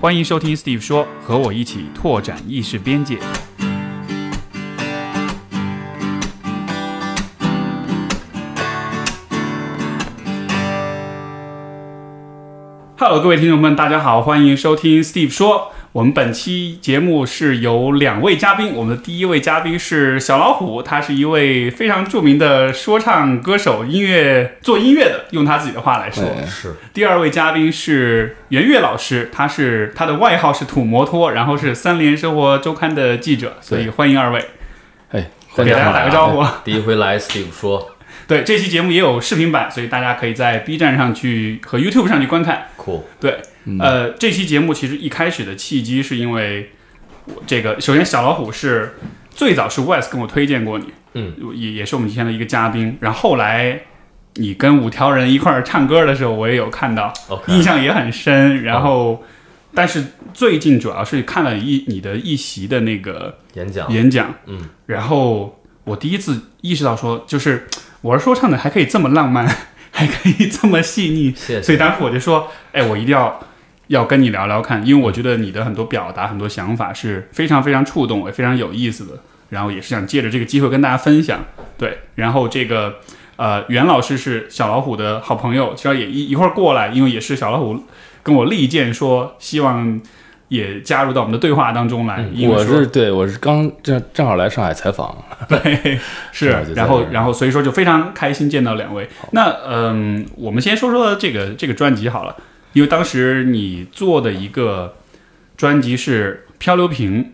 欢迎收听 Steve 说，和我一起拓展意识边界。Hello，各位听众们，大家好，欢迎收听 Steve 说。我们本期节目是有两位嘉宾，我们的第一位嘉宾是小老虎，他是一位非常著名的说唱歌手，音乐做音乐的，用他自己的话来说。是第二位嘉宾是袁岳老师，他是他的外号是土摩托，然后是三联生活周刊的记者，所以欢迎二位。哎，给大家打个招呼。第一回来，Steve 说，对，这期节目也有视频版，所以大家可以在 B 站上去和 YouTube 上去观看。酷，对，呃，这期节目其实一开始的契机是因为我这个，首先小老虎是最早是 Wes 跟我推荐过你，嗯，也也是我们今天的一个嘉宾，然后后来你跟五条人一块儿唱歌的时候，我也有看到印象也很深。然后，但是最近主要是看了一你的一席的那个演讲，演讲，嗯，然后我第一次意识到说，就是我是说唱的还可以这么浪漫，还可以这么细腻，谢谢。所以当时我就说，哎，我一定要要跟你聊聊看，因为我觉得你的很多表达、很多想法是非常非常触动，也非常有意思的。然后也是想借着这个机会跟大家分享。对，然后这个呃，袁老师是小老虎的好朋友，其实也一一会儿过来，因为也是小老虎跟我力荐说，希望也加入到我们的对话当中来。我是对我是刚正正好来上海采访，对，是然后然后所以说就非常开心见到两位。那嗯，我们先说说这个这个专辑好了，因为当时你做的一个专辑是《漂流瓶》，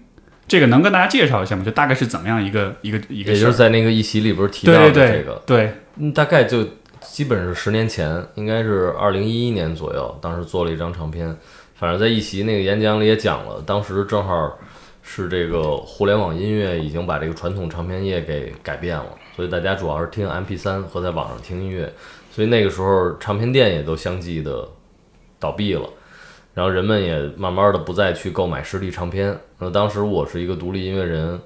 这个能跟大家介绍一下吗？就大概是怎么样一个一个一个也就是？在那个一席里边提到的这个，对，嗯，大概就基本是十年前，应该是二零一一年左右，当时做了一张唱片，反正在一席那个演讲里也讲了，当时正好是这个互联网音乐已经把这个传统唱片业给改变了，所以大家主要是听 MP 3和在网上听音乐，所以那个时候唱片店也都相继的倒闭了。然后人们也慢慢的不再去购买实体唱片。那当时我是一个独立音乐人，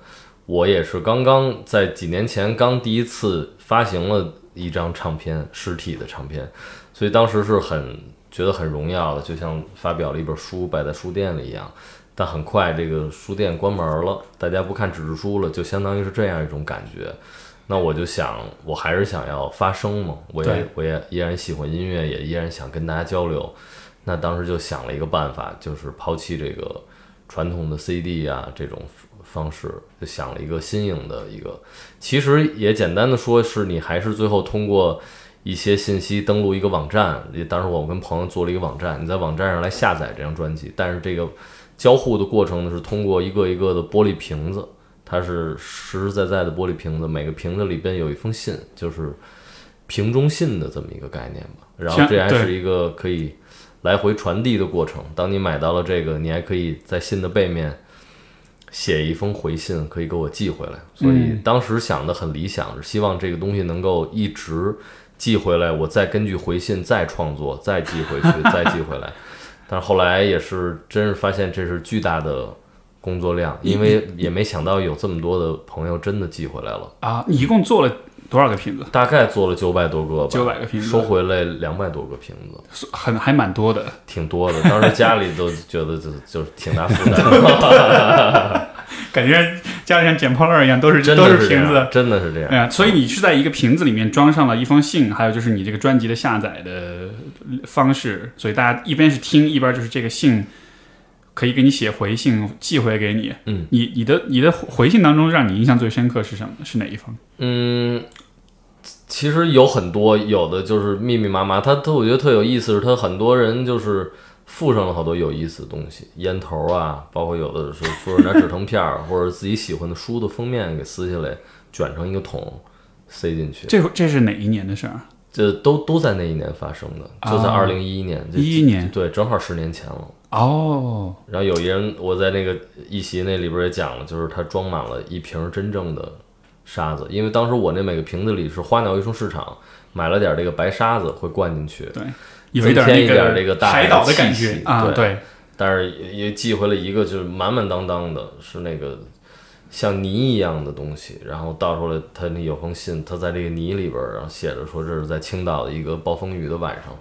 我也是刚刚在几年前刚第一次发行了一张唱片，实体的唱片，所以当时是很觉得很荣耀的，就像发表了一本书摆在书店里一样。但很快这个书店关门了，大家不看纸质书了，就相当于是这样一种感觉。那我就想，我还是想要发声嘛，我也我也依然喜欢音乐，也依然想跟大家交流。那当时就想了一个办法，就是抛弃这个传统的 CD 啊这种方式，就想了一个新颖的一个。其实也简单的说，是你还是最后通过一些信息登录一个网站。也当时我跟朋友做了一个网站，你在网站上来下载这张专辑，但是这个交互的过程呢是通过一个一个的玻璃瓶子，它是实实在在的玻璃瓶子，每个瓶子里边有一封信，就是瓶中信的这么一个概念吧。然后这还是一个可以来回传递的过程。当你买到了这个，你还可以在信的背面写一封回信，可以给我寄回来。所以嗯当时想的很理想，是希望这个东西能够一直寄回来，我再根据回信再创作，再寄回去，再寄回来。但是后来也是真是发现这是巨大的工作量，因为也没想到有这么多的朋友真的寄回来了。啊，你一共做了多少个瓶子？大概做了九百多个吧，900个瓶子收回来两百多个瓶子，很还蛮多的。挺多的。当时家里都觉得就就是挺大负担，感觉家里像捡破烂一样，都是真都是瓶子。真的是这样。哎呀，所以你是在一个瓶子里面装上了一封信，还有就是你这个专辑的下载的方式，所以大家一边是听，一边就是这个信可以给你写回信寄回给你。嗯，你你的你的回信当中让你印象最深刻是什么？是哪一封？嗯，其实有很多，有的就是密密麻麻。他他我觉得特有意思，是他很多人就是附上了好多有意思的东西，烟头啊，包括有的是附上点纸藤片儿，或者自己喜欢的书的封面给撕下来，卷成一个桶塞进去。这这是哪一年的事儿？这都都在那一年发生的，就在哦二零一一年，一一年对，正好十年前了。哦，然后有一人，我在那个一席那里边也讲了，就是他装满了一瓶真正的沙子，因为当时我那每个瓶子里是花鸟鱼虫市场买了点这个白沙子会灌进去，对，有一点增添一那点这个大海海岛的感觉啊，对对，但是也也寄回了一个就是满满当当的，是那个像泥一样的东西，然后倒出来，他那有封信，他在这个泥里边儿，然后写着说这是在青岛的一个暴风雨的晚上，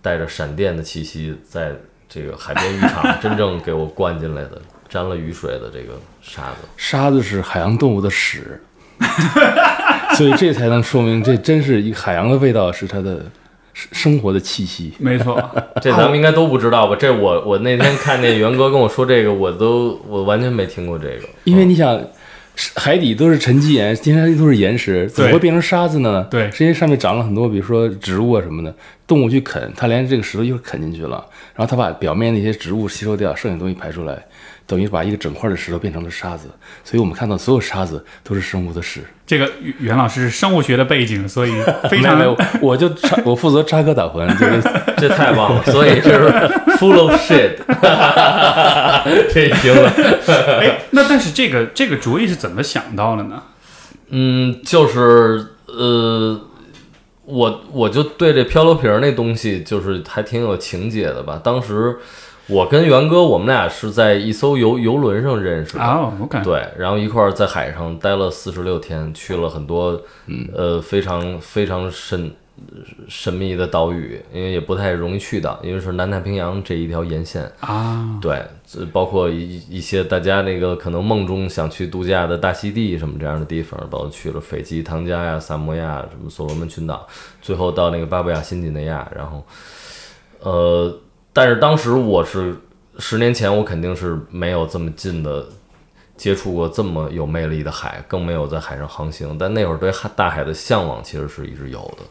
带着闪电的气息在这个海边浴场 真正给我灌进来的沾了雨水的这个沙子。沙子是海洋动物的屎，所以这才能说明这真是一海洋的味道，是它的生生活的气息。没错，这咱们应该都不知道吧？这我我那天看见元哥跟我说这个，我都我完全没听过这个。因为你想，海底都是沉积岩，天山都是岩石，怎么会变成沙子呢？对是因为上面长了很多，比如说植物啊什么的，动物去啃，它连这个石头一会儿啃进去了，然后它把表面那些植物吸收掉，剩下的东西排出来，等于把一个整块的石头变成了沙子。所以我们看到所有沙子都是生物的屎。这个袁袁老师是生物学的背景，所以 非常没有，我就插我负责插科打诨，就是 这太棒了，所以就是 full of shit，这行了。哎，那但是这个这个主意是怎么想到的呢？嗯，就是呃，我我就对这漂流瓶儿那东西就是还挺有情节的吧。当时我跟元哥，我们俩是在一艘游游轮上认识的。哦，我感对，然后一块儿在海上待了四十六天，去了很多，呃，非常非常神神秘的岛屿，因为也不太容易去到，因为是南太平洋这一条沿线。啊，对，这包括一一些大家那个可能梦中想去度假的大溪地什么这样的地方，包括去了斐济、唐加呀、萨摩亚、什么所罗门群岛，最后到那个巴布亚新几内亚，然后，呃，但是当时我是十年前，我肯定是没有这么近的接触过这么有魅力的海，更没有在海上航行，但那会儿对海大海的向往其实是一直有的。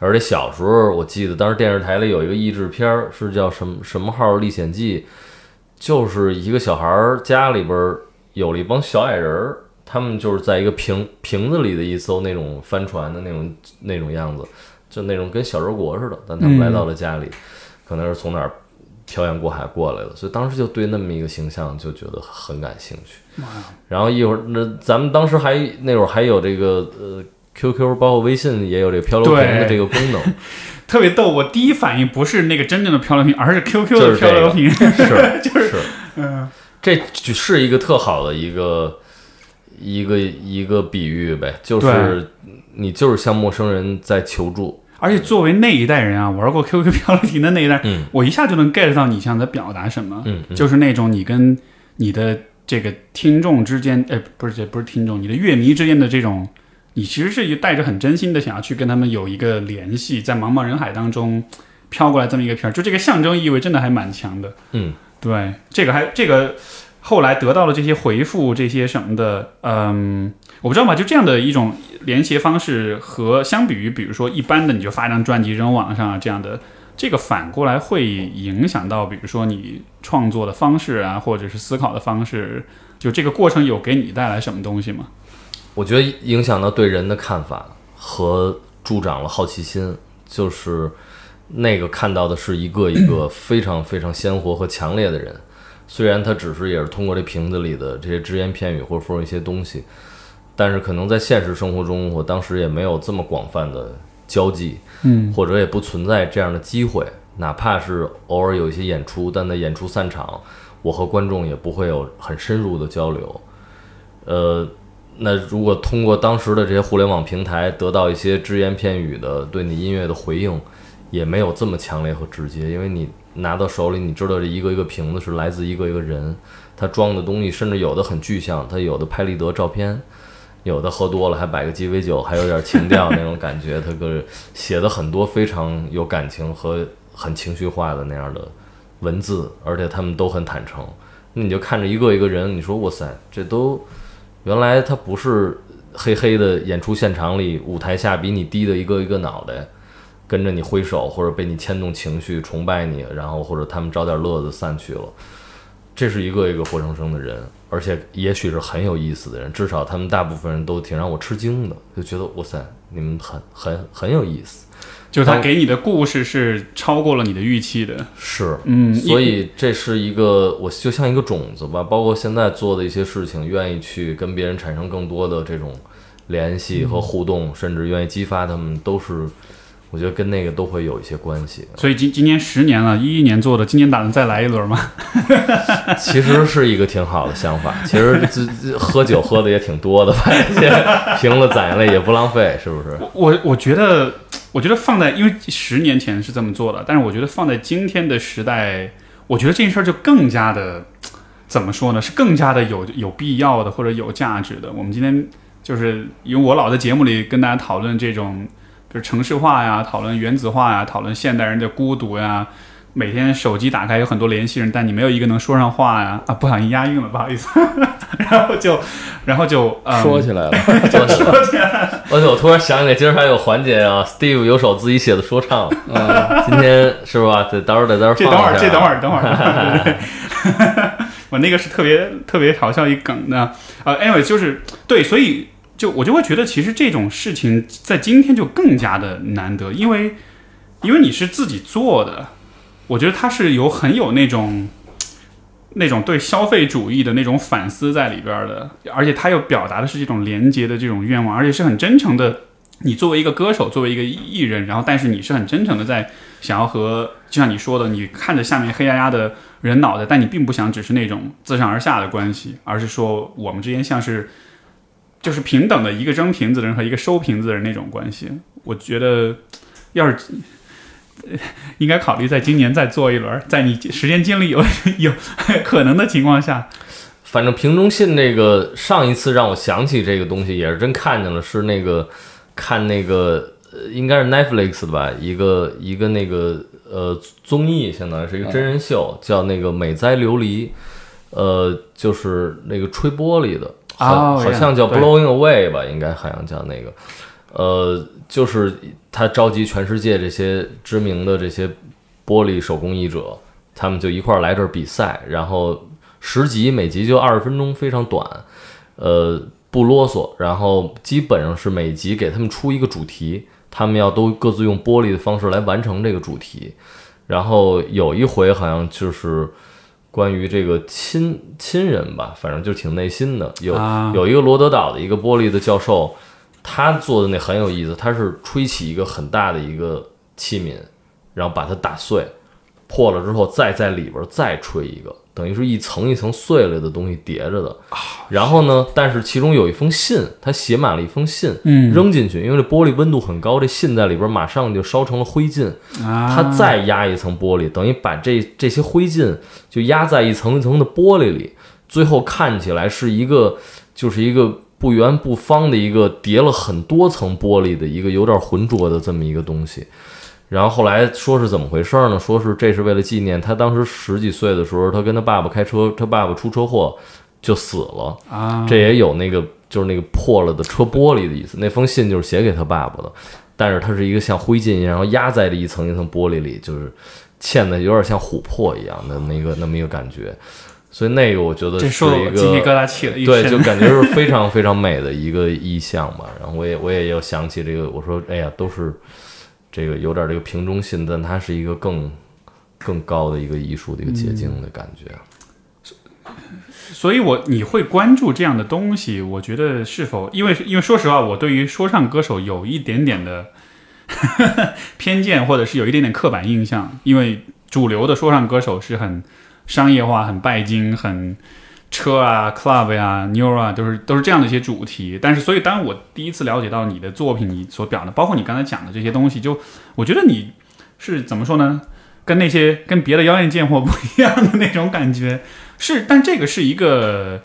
而且小时候，我记得当时电视台里有一个译制片儿，是叫什么什么号历险记，就是一个小孩儿家里边儿有了一帮小矮人儿，他们就是在一个瓶瓶子里的一艘那种帆船的那种那种样子，就那种跟小人国似的，但他们来到了家里，可能是从哪儿漂洋过海过来的，所以当时就对那么一个形象就觉得很感兴趣。然后一会儿那咱们当时还那会儿还有这个呃 QQ 包括微信也有这个漂流瓶的这个功能，特别逗。我第一反应不是那个真正的漂流瓶，而是 QQ 的漂流瓶。是 就是是，嗯，这是一个特好的一个一个一个比喻呗，就是你就是向陌生人在求助，而且作为那一代人啊，玩过 QQ 漂流瓶的那一代，嗯。我一下就能 get 到你想在表达什么，嗯嗯。就是那种你跟你的这个听众之间，哎，不是，这不是听众，你的乐迷之间的这种，你其实是带着很真心的想要去跟他们有一个联系，在茫茫人海当中飘过来这么一个片儿，就这个象征意味真的还蛮强的。嗯，对，这个还这个后来得到了这些回复，这些什么的，嗯，我不知道吧，就这样的一种连携方式和相比于，比如说一般的你就发一张专辑扔网上啊这样的，这个反过来会影响到，比如说你创作的方式啊，或者是思考的方式，就这个过程有给你带来什么东西吗？我觉得影响到对人的看法和助长了好奇心，就是那个看到的是一个一个非常非常鲜活和强烈的人，虽然他只是也是通过这瓶子里的这些只言片语或者说一些东西，但是可能在现实生活中，我当时也没有这么广泛的交际，嗯，或者也不存在这样的机会，哪怕是偶尔有一些演出，但在演出散场，我和观众也不会有很深入的交流。呃，那如果通过当时的这些互联网平台得到一些只言片语的对你音乐的回应，也没有这么强烈和直接，因为你拿到手里，你知道这一个一个瓶子是来自一个一个人，他装的东西，甚至有的很具象，他有的拍立得照片。有的喝多了还摆个鸡尾酒，还有点情调那种感觉，他个写的很多非常有感情和很情绪化的那样的文字，而且他们都很坦诚。那你就看着一个一个人，你说哇塞，这都原来他不是黑黑的演出现场里舞台下比你低的一个一个脑袋，跟着你挥手或者被你牵动情绪崇拜你，然后或者他们找点乐子散去了。这是一个一个活生生的人，而且也许是很有意思的人，至少他们大部分人都挺让我吃惊的，就觉得哇塞，你们很很很有意思。就是他给你的故事是超过了你的预期的，是，嗯，所以这是一个我就像一个种子吧，包括现在做的一些事情，愿意去跟别人产生更多的这种联系和互动，甚至愿意激发他们，都是我觉得跟那个都会有一些关系。所以今今年十年了，一一年做的，今年打算再来一轮吗？其实是一个挺好的想法，其实这这喝酒喝的也挺多的，发现瓶子攒下来也不浪费，是不是？我我觉得，我觉得放在因为十年前是这么做的，但是我觉得放在今天的时代，我觉得这件事儿就更加的怎么说呢？是更加的有有必要的或者有价值的。我们今天就是因为我老在节目里跟大家讨论这种，比如城市化呀，讨论原子化呀，讨论现代人的孤独呀。每天手机打开有很多联系人，但你没有一个能说上话呀！啊，不小心押韵了，不好意思。然后就，然后就、嗯、说起来了，就 说起来，而且我突然想起来，今儿还有环节啊，Steve 有首自己写的说唱，嗯，今天是吧？得到时候得在这儿这等会儿，放一下。这等会儿，等会儿。我那个是特别特别好笑一梗的，呃，anyway 就是对，所以就我就会觉得，其实这种事情在今天就更加的难得，因为因为你是自己做的，我觉得它是有很有那种那种对消费主义的那种反思在里边的，而且它又表达的是这种廉洁的这种愿望，而且是很真诚的。你作为一个歌手，作为一个艺人，然后但是你是很真诚的在想要和，就像你说的，你看着下面黑压压的人脑袋，但你并不想只是那种自上而下的关系，而是说我们之间像是就是平等的一个扔瓶子的人和一个收瓶子的人那种关系。我觉得要是应该考虑在今年再做一轮，在你时间精力有有可能的情况下，反正瓶中信那个上一次让我想起这个东西，也是真看见了，是那个看那个应该是 Netflix 的吧，一个一个那个呃综艺，相当于是一个真人秀，叫那个美哉琉璃，呃，就是那个吹玻璃的，好哦好像叫 Blowing Away 吧，应该好像叫那个，呃，就是他召集全世界这些知名的这些玻璃手工艺者，他们就一块儿来这儿比赛，然后十集，每集就二十分钟，非常短，呃，不啰嗦，然后基本上是每集给他们出一个主题，他们要都各自用玻璃的方式来完成这个主题，然后有一回好像就是。关于这个亲亲人吧，反正就挺内心的。有、啊有一个罗德岛的一个玻璃的教授，他做的那很有意思，他是吹起一个很大的一个器皿，然后把它打碎，破了之后再在里边再吹一个，等于是一层一层碎了的东西叠着的。然后呢，但是其中有一封信，他写满了一封信，嗯扔进去，因为这玻璃温度很高，这信在里边马上就烧成了灰烬。啊，它再压一层玻璃，等于把这这些灰烬就压在一层一层的玻璃里，最后看起来是一个就是一个不圆不方的一个叠了很多层玻璃的一个有点浑浊的这么一个东西。然后后来说是怎么回事呢？说是这是为了纪念他当时十几岁的时候，他跟他爸爸开车，他爸爸出车祸就死了。啊，这也有那个就是那个破了的车玻璃的意思。那封信就是写给他爸爸的，但是它是一个像灰烬一样，然后压在了一层一层玻璃里，就是嵌的有点像琥珀一样的那个那么一个感觉。所以那个我觉得这是一说的我鸡皮疙个。瘩起了一对，就感觉是非常非常美的一个意象吧。然后我也我也要想起这个，我说哎呀，都是这个有点这个瓶中信，但它是一个更更高的一个艺术的一个结晶的感觉。所以我你会关注这样的东西，我觉得是否因为因为说实话，我对于说唱歌手有一点点的 偏见，或者是有一点点刻板印象，因为主流的说唱歌手是很商业化、很拜金、很车啊、club 呀、妞啊，都是都是这样的一些主题。但是，所以当我第一次了解到你的作品，你所表的，包括你刚才讲的这些东西，就我觉得你是怎么说呢？跟那些跟别的妖艳贱货 不一样的那种感觉，是，但这个是一个，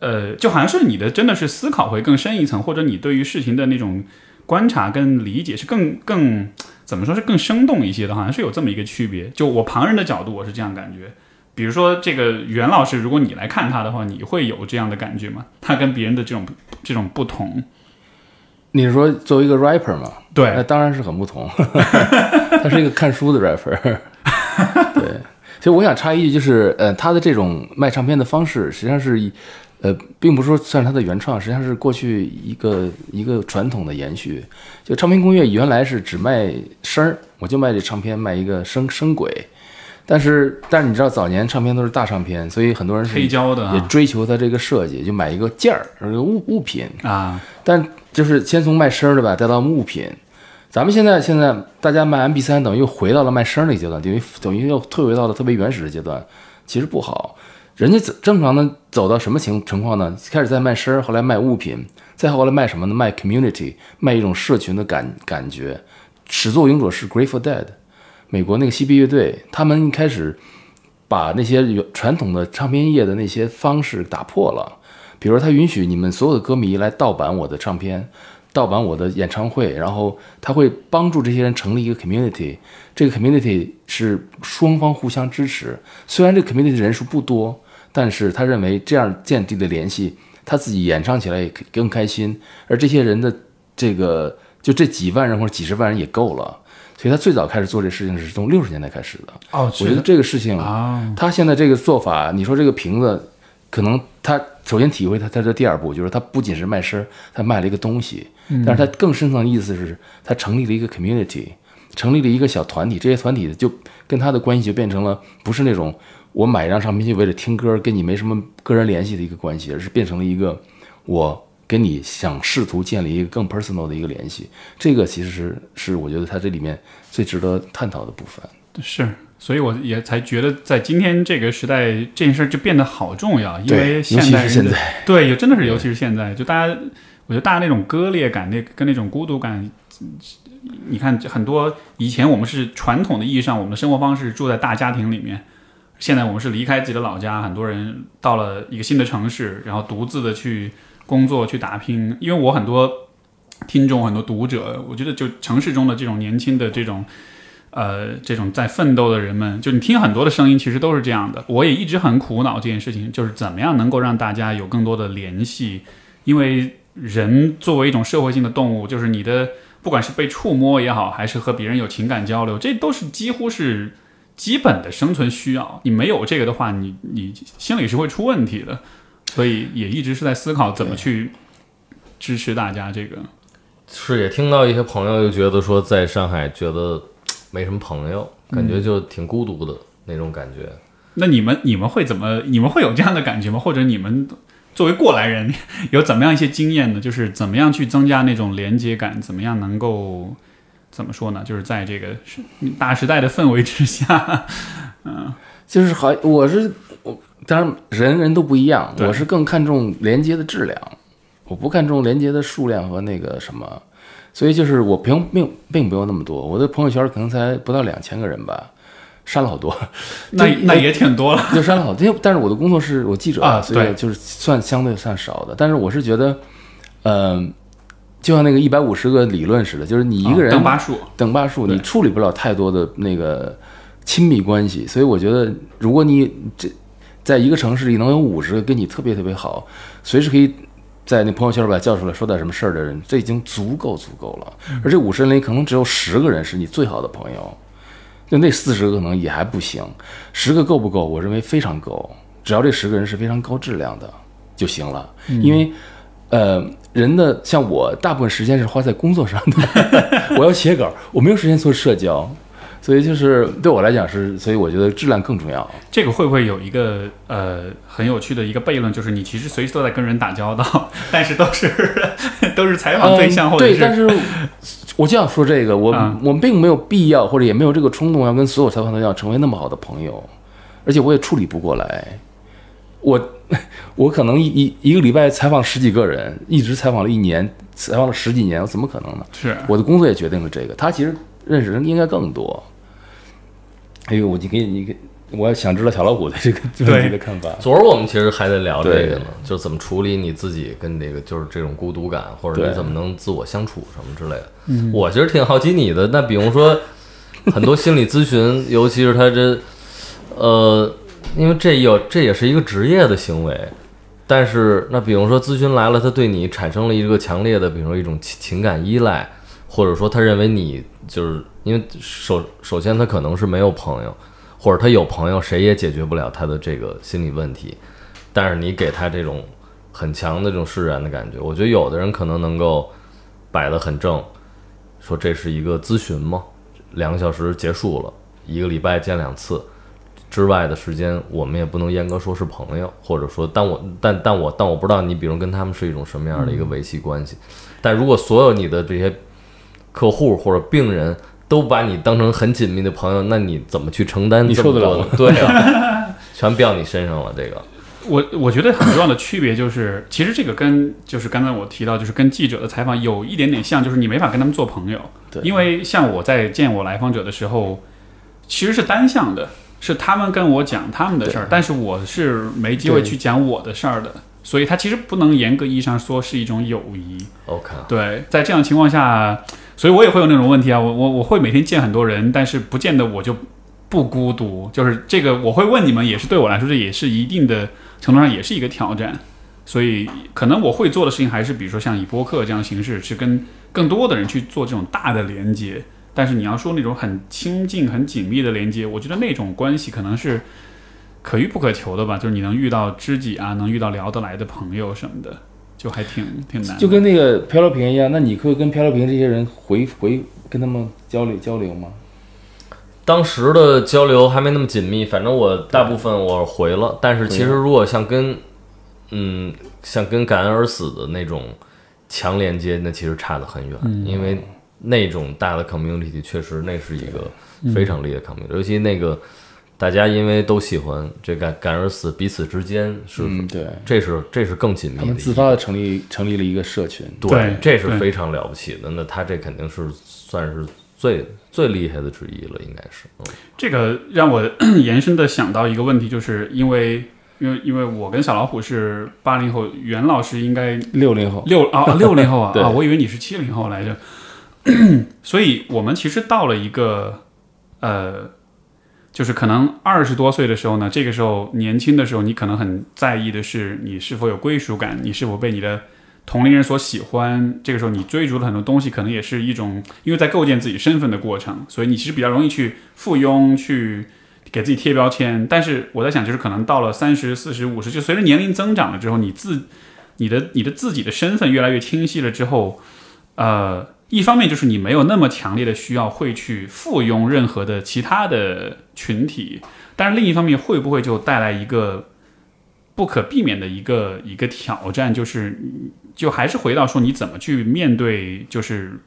呃，就好像是你的真的是思考会更深一层，或者你对于事情的那种观察跟理解是更更怎么说是更生动一些的，好像是有这么一个区别。就我旁人的角度，我是这样感觉。比如说这个袁老师，如果你来看他的话，你会有这样的感觉吗？他跟别人的这种这种不同，你是说作为一个 rapper 嘛？那，当然是很不同。他是一个看书的 rapper。对，其实我想插一句，就是呃，他的这种卖唱片的方式，实际上是以呃，并不是说算是他的原创，实际上是过去一个一个传统的延续。就唱片工业原来是只卖声儿，我就卖这唱片，卖一个声声轨。但是，但是你知道，早年唱片都是大唱片，所以很多人是黑胶的也啊追求它这个设计，就买一个件儿，一个物物品。啊，但就是先从卖声儿的吧，带到物品。咱们现在现在大家卖 MP 3等于又回到了卖声儿那个阶段，等于等于又退回到了特别原始的阶段，其实不好。人家走正常的走到什么情情况呢？开始在卖声，后来卖物品，再后来卖什么呢？卖 community，卖一种社群的感感觉。始作俑者是 Grateful Dead，美国那个嬉皮乐队，他们一开始把那些传统的唱片业的那些方式打破了。比如，他允许你们所有的歌迷来盗版我的唱片，盗版我的演唱会，然后他会帮助这些人成立一个 community。这个 community 是双方互相支持。虽然这个 community 的人数不多，但是他认为这样建立的联系，他自己演唱起来也更开心。而这些人的这个就这几万人或者几十万人也够了。所以他最早开始做这事情是从六十年代开始的。哦，我觉得这个事情啊，他现在这个做法，你说这个瓶子，可能他首先体会他他的第二步，就是他不仅是卖身，他卖了一个东西，但是他更深层的意思是，他成立了一个 community，成立了一个小团体，这些团体就跟他的关系就变成了不是那种我买一张唱片就为了听歌，跟你没什么个人联系的一个关系，而是变成了一个我跟你想试图建立一个更 personal 的一个联系。这个其实是是我觉得它这里面最值得探讨的部分。是，所以我也才觉得，在今天这个时代，这件事儿就变得好重要，因为尤现其是现代人的在，对，也真的是，尤其是现在，就大家，我觉得大家那种割裂感，那跟那种孤独感，你看很多以前我们是传统的意义上，我们的生活方式住在大家庭里面，现在我们是离开自己的老家，很多人到了一个新的城市，然后独自的去工作去打拼。因为我很多听众、很多读者，我觉得就城市中的这种年轻的这种。呃，这种在奋斗的人们，就你听很多的声音，其实都是这样的。我也一直很苦恼这件事情，就是怎么样能够让大家有更多的联系，因为人作为一种社会性的动物，就是你的不管是被触摸也好，还是和别人有情感交流，这都是几乎是基本的生存需要。你没有这个的话，你你心里是会出问题的。所以也一直是在思考怎么去支持大家这个。是也听到一些朋友又觉得说，在上海觉得没什么朋友，感觉就挺孤独的那种感觉。那你们你们会怎么？你们会有这样的感觉吗？或者你们作为过来人，有怎么样一些经验呢？就是怎么样去增加那种连接感？怎么样能够怎么说呢？就是在这个大时代的氛围之下，嗯，就是好，我是我，当然人人都不一样，我是更看重连接的质量，我不看重连接的数量和那个什么，所以就是我并并并没有那么多，我的朋友圈可能才不到两千个人吧，删了好多，那那也挺多了。就删了好多，因为但是我的工作是我记者啊所以就是算相对算少的，但是我是觉得，嗯、就像那个一百五十个理论似的，就是你一个人、啊等巴数，等巴数，对。你处理不了太多的那个亲密关系，所以我觉得，如果你这在一个城市里能有五十个跟你特别特别好，随时可以在那朋友圈把他叫出来说点什么事儿的人，这已经足够足够了。而这五十人里可能只有十个人是你最好的朋友，就那四十个可能也还不行，十个够不够？我认为非常够，只要这十个人是非常高质量的就行了，因为。呃，人的像我，大部分时间是花在工作上的，我要写稿，我没有时间做社交，所以就是对我来讲是，所以我觉得质量更重要。这个会不会有一个呃很有趣的一一个悖论，就是你其实随时都在跟人打交道，但是都是 都是采访对象，嗯，或者对但是我就想说这个，我、嗯我并没有必要，或者也没有这个冲动要跟所有采访对象成为那么好的朋友，而且我也处理不过来。我 我可能一一一个礼拜采访十几个人，一直采访了一年，采访了十几年，我怎么可能呢？是我的工作也决定了这个，他其实认识人应该更多。哎呦，我就给你给，我想知道小老虎的这个问题的看法。昨儿我们其实还在聊这个呢，就怎么处理你自己跟这个就是这种孤独感，或者你怎么能自我相处什么之类的。我其实挺好奇你的，那比如说很多心理咨询，尤其是他这，呃，因为这有这也是一个职业的行为。但是，那比如说咨询来了，他对你产生了一个强烈的，比如说一种情情感依赖，或者说他认为你就是因为首首先他可能是没有朋友，或者他有朋友，谁也解决不了他的这个心理问题，但是你给他这种很强的这种释然的感觉，我觉得有的人可能能够摆得很正，说这是一个咨询嘛，两个小时结束了，一个礼拜见两次。之外的时间，我们也不能严格说是朋友，或者说，但我但但我但我不知道你，比如跟他们是一种什么样的一个维系关系。但如果所有你的这些客户或者病人都把你当成很紧密的朋友，那你怎么去承担你这么受得了？对啊，全掉你身上了。这个我我觉得很重要的区别就是，其实这个跟就是刚才我提到，就是跟记者的采访有一点点像，就是你没法跟他们做朋友，对因为像我在见我来访者的时候，其实是单向的，是他们跟我讲他们的事儿，但是我是没机会去讲我的事儿的，所以它其实不能严格意义上说是一种友谊。OK，对，在这样情况下，所以我也会有那种问题啊，我我我会每天见很多人，但是不见得我就不孤独，就是这个我会问你们，也是对我来说，这也是一定的程度上也是一个挑战。所以可能我会做的事情还是比如说像以播客这样形式，去跟更多的人去做这种大的连接。但是你要说那种很亲近、很紧密的连接，我觉得那种关系可能是可遇不可求的吧。就是你能遇到知己啊，能遇到聊得来的朋友什么的，就还挺挺难。就跟那个漂流瓶一样，那你会跟漂流瓶这些人回回跟他们交流交流吗？当时的交流还没那么紧密，反正我大部分我回了，但是其实如果像跟，嗯，像跟感恩而死的那种强连接，那其实差得很远，因为那种大的 community 确实那是一个非常厉害的 community，、尤其那个大家因为都喜欢这感感恩而死，彼此之间是，嗯，对，这是这是更紧密的他。们自发的成立成立了一个社群。对这是非常了不起的。那他这肯定是算是最最厉害的之一了，应该是。嗯这个让我延伸的想到一个问题，就是因为因为因为我跟小老虎是八零后，袁老师应该六零后，六啊六零后啊 啊，我以为你是七零后来着，所以我们其实到了一个呃，就是可能二十多岁的时候呢，这个时候年轻的时候，你可能很在意的是你是否有归属感，你是否被你的同龄人所喜欢。这个时候你追逐的很多东西，可能也是一种因为在构建自己身份的过程，所以你其实比较容易去附庸去。给自己贴标签，但是我在想，就是可能到了三十四十五十，就随着年龄增长了之后，你自你的你的自己的身份越来越清晰了之后，呃，一方面就是你没有那么强烈的需要会去附庸任何的其他的群体，但是另一方面会不会就带来一个不可避免的一个一个挑战，就是就还是回到说你怎么去面对，就是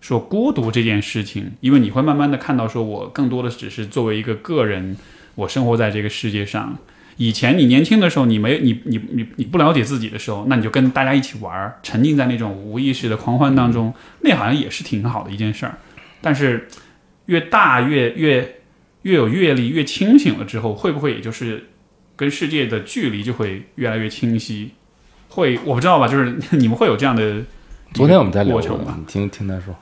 说孤独这件事情，因为你会慢慢的看到，说我更多的只是作为一个个人，我生活在这个世界上。以前你年轻的时候，你没你你你你不了解自己的时候，那你就跟大家一起玩儿，沉浸在那种无意识的狂欢当中，那好像也是挺好的一件事儿。但是越大越越越有阅历，越清醒了之后，会不会也就是跟世界的距离就会越来越清晰？会我不知道吧，就是你们会有这样的昨天我们在聊过过程吧，你听听他说，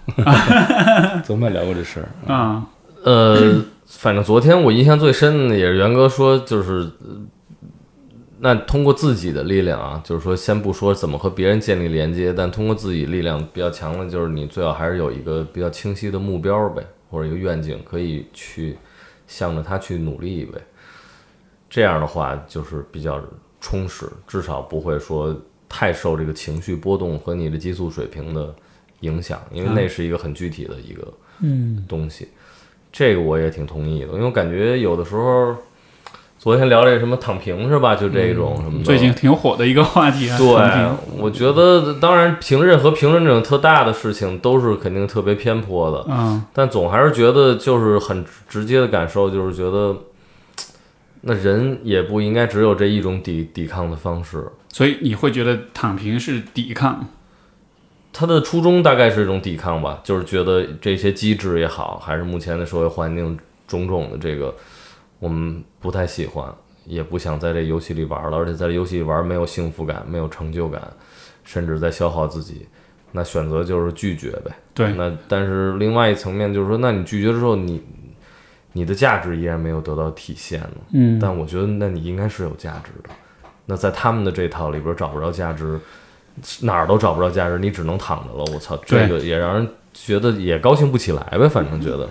昨天聊过这事儿。啊、呃，反正昨天我印象最深的也是袁哥说，就是。呃那通过自己的力量啊，就是说，先不说怎么和别人建立连接，但通过自己力量比较强的，就是你最好还是有一个比较清晰的目标呗，或者一个愿景，可以去向着他去努力呗。这样的话，就是比较充实，至少不会说太受这个情绪波动和你的激素水平的影响，因为那是一个很具体的一个嗯东西。这个我也挺同意的，因为我感觉有的时候，昨天聊这什么躺平是吧？就这种什么的，最近挺火的一个话题啊。对，我觉得当然评任何评论这种特大的事情都是肯定特别偏颇的，嗯，但总还是觉得就是很直接的感受，就是觉得那人也不应该只有这一种抵抵抗的方式。所以你会觉得躺平是抵抗，他的初衷大概是一种抵抗吧，就是觉得这些机制也好，还是目前的社会环境种种的这个，我们不太喜欢，也不想在这游戏里玩了，而且在这游戏里玩没有幸福感，没有成就感，甚至在消耗自己。那选择就是拒绝呗。对，那但是另外一层面就是说，那你拒绝之后，你你的价值依然没有得到体现呢。嗯，但我觉得，那你应该是有价值的。那在他们的这套里边找不着价值，哪儿都找不着价值，你只能躺着了。我操，这个也让人觉得也高兴不起来呗。反正觉得，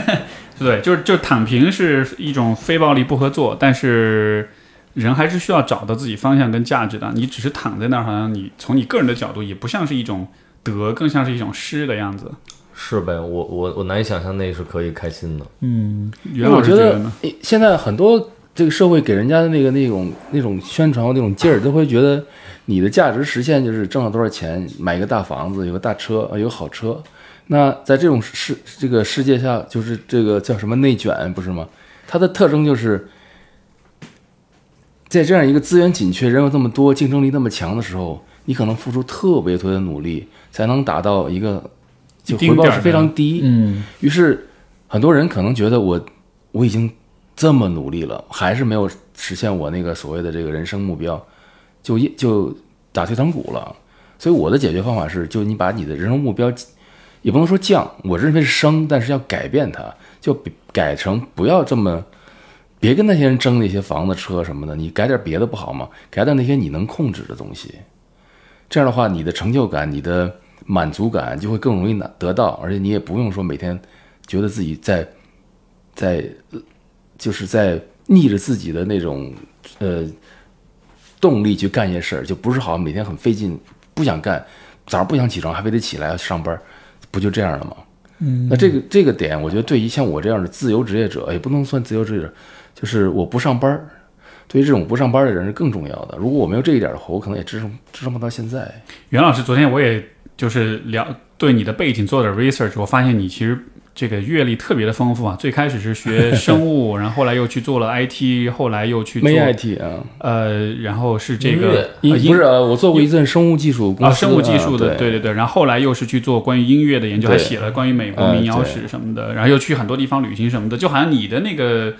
对，就是就躺平是一种非暴力不合作，但是人还是需要找到自己方向跟价值的。你只是躺在那儿，好像你从你个人的角度也不像是一种得，更像是一种失的样子。是呗？我我我难以想象那是可以开心的。嗯，因袁为我觉得老师觉得呢？诶现在很多这个社会给人家的那个那种那种宣传那种劲儿，都会觉得你的价值实现就是挣了多少钱，买一个大房子，有个大车，有好车。那在这种世这个世界下，就是这个叫什么内卷，不是吗？它的特征就是，在这样一个资源紧缺、人又这么多、竞争力那么强的时候，你可能付出特别多的努力，才能达到一个就回报是非常低。嗯，于是很多人可能觉得我我已经这么努力了，还是没有实现我那个所谓的这个人生目标，就一就打退堂鼓了。所以我的解决方法是，就你把你的人生目标，也不能说降，我认为是升，但是要改变它，就改成不要这么，别跟那些人争那些房子、车什么的，你改点别的不好吗？改点那些你能控制的东西，这样的话，你的成就感、你的满足感就会更容易拿得到，而且你也不用说每天觉得自己在在就是在逆着自己的那种呃动力去干一些事儿，就不是好像每天很费劲，不想干，早上不想起床还非得起来要上班，不就这样了吗？嗯，那这个这个点，我觉得对于像我这样的自由职业者，也不能算自由职业者，就是我不上班儿，对于这种不上班的人是更重要的。如果我没有这一点的话，我可能也支撑支撑不到现在。袁老师，昨天我也就是聊对你的背景做了 research，我发现你其实这个阅历特别的丰富啊。最开始是学 生物，然后后来又去做了 IT，后来又去做没 IT 啊，呃，然后是这个音乐呃音因不是呃，我做过一阵生物技术啊，生物技术的，啊对对对，然后后来又是去做关于音乐的研究，还写了关于美国呃民谣史什么的，然后又去很多地方旅行什么的，就好像你的那个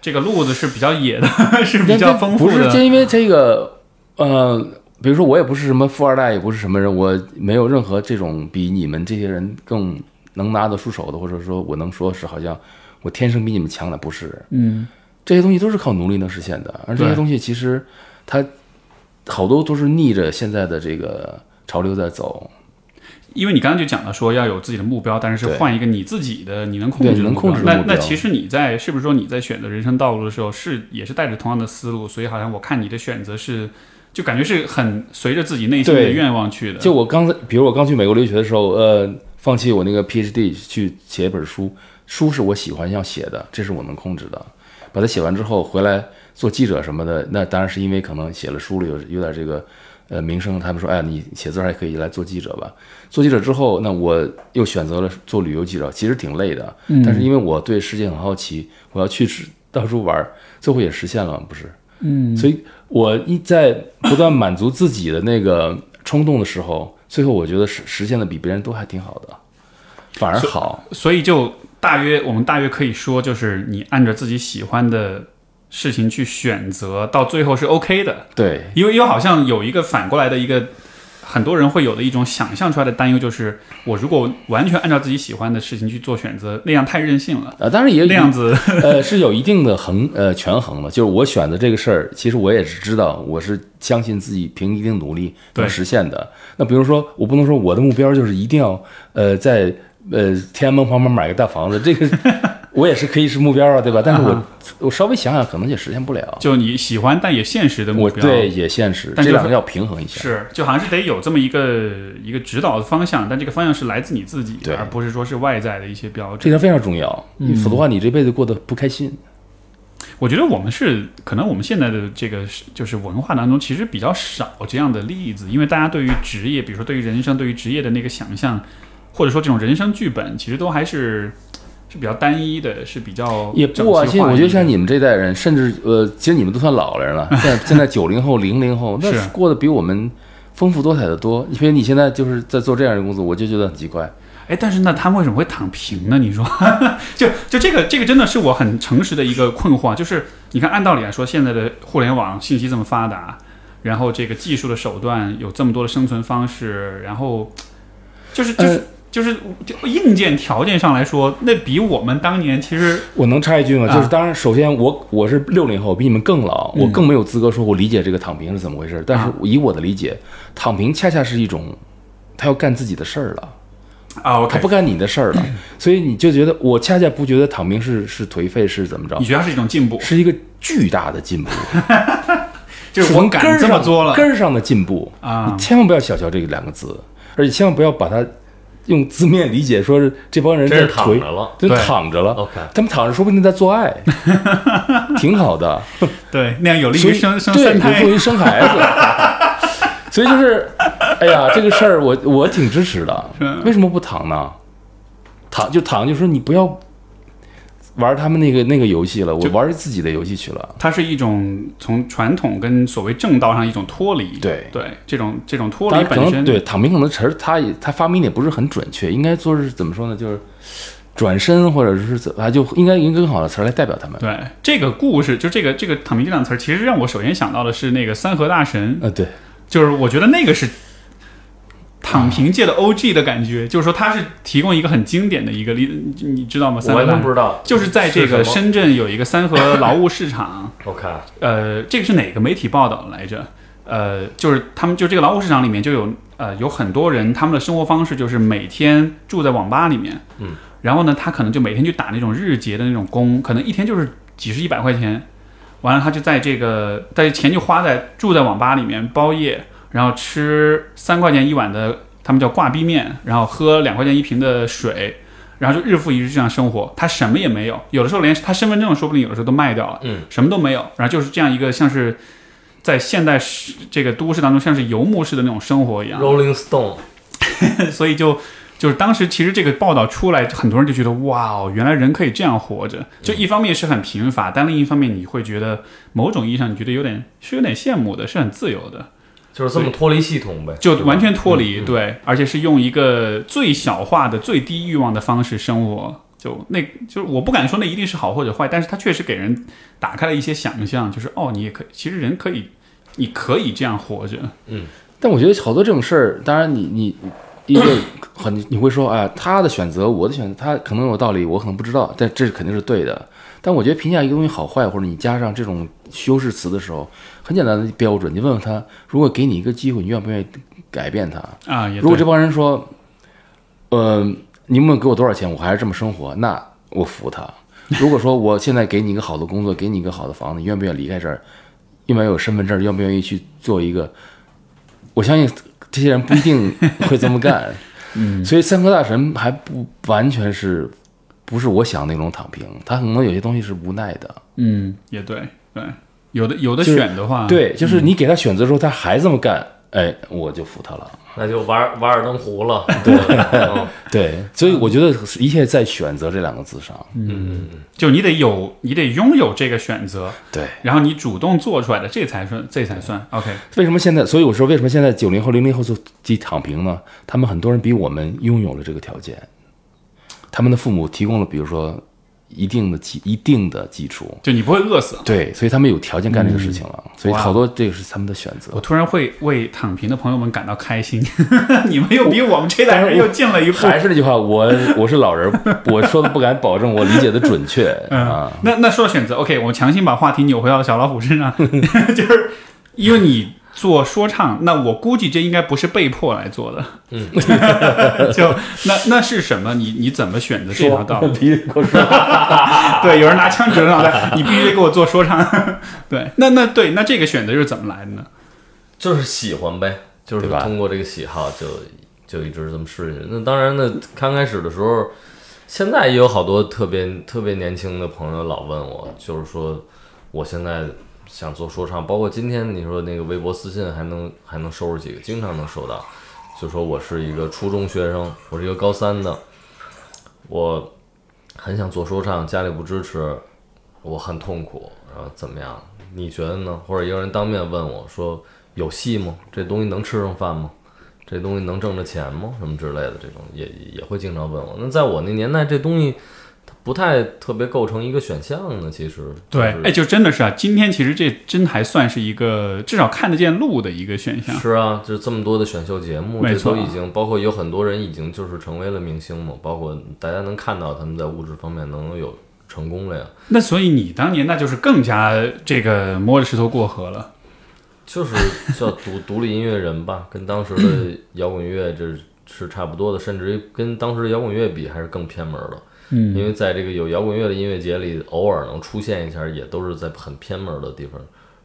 这个路子是比较野的，是比较丰富不是，就。因为这个，呃，比如说我也不是什么富二代，也不是什么人，我没有任何这种比你们这些人更能拿得出手的，或者说我能说是好像我天生比你们强的，不是。嗯，这些东西都是靠努力能实现的，而这些东西其实它好多都是逆着现在的这个潮流在走。因为你刚刚就讲了说要有自己的目标，但是是换一个你自己的你能控制的目标控制目标那那其实你在是不是说你在选择人生道路的时候是也是带着同样的思路？所以好像我看你的选择是就感觉是很随着自己内心的愿望去的。就我刚才，比如我刚去美国留学的时候，呃，放弃我那个 PhD 去写一本书，书是我喜欢要写的，这是我能控制的。把它写完之后回来做记者什么的，那当然是因为可能写了书了，有有点这个呃名声，他们说，哎呀，你写字还可以来做记者吧。做记者之后，那我又选择了做旅游记者，其实挺累的，但是因为我对世界很好奇，我要去到处玩，最后也实现了，不是？嗯，所以我一在不断满足自己的那个冲动的时候，最后我觉得实实现的比别人都还挺好的，反而好。所以就大约我们大约可以说，就是你按照自己喜欢的事情去选择，到最后是 OK 的。对，因为又好像有一个反过来的一个，很多人会有的一种想象出来的担忧，就是我如果完全按照自己喜欢的事情去做选择，那样太任性了，呃，当然也那样子呃是有一定的衡呃权衡的。就是我选择这个事儿，其实我也是知道，我是相信自己凭一定努力能实现的。那比如说，我不能说我的目标就是一定要呃在呃天安门旁边买个大房子，这个我也是可以是目标啊，对吧？但是我、啊我稍微想想，可能也实现不了。就你喜欢但也现实的目标。我对也现实，但就是这两个要平衡一下。是，就好像是得有这么一个一个指导的方向，但这个方向是来自你自己，对而不是说是外在的一些标准。这点非常重要，否则的话，你这辈子过得不开心。我觉得我们是可能我们现在的这个就是文化当中其实比较少这样的例子，因为大家对于职业，比如说对于人生、对于职业的那个想象，或者说这种人生剧本，其实都还是是比较单一的，是比较也不啊，整齐划一的现在我觉得像你们这代人，甚至呃，其实你们都算老人了。现在现在九零后、零零后，那是过得比我们丰富多彩的多。因为你现在就是在做这样的工作，我就觉得很奇怪。哎，但是那他们为什么会躺平呢？你说，就就这个这个真的是我很诚实的一个困惑，就是你看，按道理来说，现在的互联网信息这么发达，然后这个技术的手段有这么多的生存方式，然后就是就是、呃就是就硬件条件上来说，那比我们当年其实我能插一句吗？啊就是当然，首先我我是六零后，比你们更老，嗯我更没有资格说我理解这个躺平是怎么回事。但是啊以我的理解，躺平恰恰是一种他要干自己的事儿了。啊他不干你的事儿了，所以你就觉得我恰恰不觉得躺平是是颓废是怎么着你，觉得是一种进步，是一个巨大的进步，就是我敢从根儿上这么做了根儿上的进步啊你千万不要小瞧这个两个字，而且千万不要把它用字面理解，说是这帮人在躺着了。真对躺着了。OK，他们躺着，说不定在做爱，挺好的。对，那样有利于生生对，三胎有助于生孩子。所以就是，哎呀，这个事儿我我挺支持的。为什么不躺呢？躺就躺，就说你不要玩他们那个那个游戏了，我玩自己的游戏去了。它是一种从传统跟所谓正道上一种脱离，对对，这种这种脱离本身，能对躺平可能词儿，他也他发明的也不是很准确，应该说是怎么说呢？就是转身或者是怎啊，就应该用更好的词儿来代表他们。对这个故事，就这个这个“躺平”这两个词儿，其实让我首先想到的是那个三河大神，呃，对，就是我觉得那个是躺平界的 OG 的感觉，就是说他是提供一个很经典的一个例，你你知道吗？三河大神全不知道。就是在这个深圳有一个三河劳务市场，OK，呃，这个是哪个媒体报道来着？呃，就是他们就这个劳务市场里面就有呃有很多人，他们的生活方式就是每天住在网吧里面，嗯，然后呢，他可能就每天去打那种日结的那种工，可能一天就是几十一百块钱，完了他就在这个，但是钱就花在住在网吧里面包夜，然后吃三块钱一碗的，他们叫挂壁面，然后喝两块钱一瓶的水。然后就日复一日这样生活，他什么也没有，有的时候连他身份证说不定有的时候都卖掉了，嗯，什么都没有，然后就是这样一个像是在现代市这个都市当中像是游牧式的那种生活一样，Rolling Stone，所以就就是当时其实这个报道出来，很多人就觉得哇哦，原来人可以这样活着。就一方面是很贫乏，但另一方面你会觉得某种意义上你觉得有点是有点羡慕的，是很自由的，就是这么脱离系统呗，就完全脱离、对，而且是用一个最小化的、最低欲望的方式生活。就那，就是我不敢说那一定是好或者坏，但是它确实给人打开了一些想象，就是哦，你也可以，其实人可以，你可以这样活着。嗯但我觉得好多这种事儿，当然你你一个很 你会说，啊，他的选择，我的选择，他可能有道理，我可能不知道，但这肯定是对的。但我觉得评价一个东西好坏，或者你加上这种修饰词的时候，很简单的标准，你问问他，如果给你一个机会，你愿不愿意改变他？啊，如果这帮人说，呃，你们给我多少钱，我还是这么生活，那我服他。如果说我现在给你一个好的工作，给你一个好的房子，你愿不愿意离开这儿？愿不愿意有身份证？愿不愿意去做一个？我相信这些人不一定 会这么干。嗯，所以三河大神还不完全是，不是我想那种躺平，他可能有些东西是无奈的。嗯，也对对，有的有的选的话，对，就是你给他选择的时候，他还这么干，哎，我就服他了。那就瓦尔瓦尔登湖了。对，嗯 对，所以我觉得一切在选择这两个字上。嗯，就你得有，你得拥有这个选择，对，然后你主动做出来的，这才算，这才算 OK。为什么现在？所以我说，为什么现在九零后、零零后就即躺平呢？他们很多人比我们拥有了这个条件，他们的父母提供了，比如说一定的基、一定的基础，就你不会饿死。对，所以他们有条件干这个事情了。所以好多这个是他们的选择我。突然会为躺平的朋友们感到开心，你们又比我们这代人又进了一步。还是那句话，我我是老人，我说的不敢保证我理解的准确 啊。那那说到选择，OK，我强行把话题扭回到小老虎身上，就是因为你做说唱，那我估计这应该不是被迫来做的，嗯，就那那是什么？你你怎么选择这条道路？必须给我说，对，有人拿枪指着脑袋，你必须得给我做说唱。对，那那对，那这个选择是怎么来的呢？就是喜欢呗，就是通过这个喜好就就一直这么试下去。那当然呢，刚开始的时候，现在也有好多特别特别年轻的朋友老问我，就是说我现在想做说唱，包括今天你说那个微博私信还能还能收拾几个，经常能收到，就说我是一个初中学生，我是一个高三的，我很想做说唱，家里不支持，我很痛苦，然后怎么样？你觉得呢？或者有人当面问我说有戏吗？这东西能吃上饭吗？这东西能挣着钱吗？什么之类的，这种也也会经常问我。那在我那年代，这东西不太特别构成一个选项呢。其实对，就是哎，就真的是啊，今天其实这真还算是一个至少看得见路的一个选项。是啊，就是这么多的选秀节目，这没错都已经包括有很多人已经就是成为了明星嘛，包括大家能看到他们在物质方面能有成功了呀。那所以你当年那就是更加这个摸着石头过河了。就是叫独 独立音乐人吧，跟当时的摇滚乐这是差不多的，甚至于跟当时的摇滚乐比还是更偏门的。嗯因为在这个有摇滚乐的音乐节里，偶尔能出现一下，也都是在很偏门的地方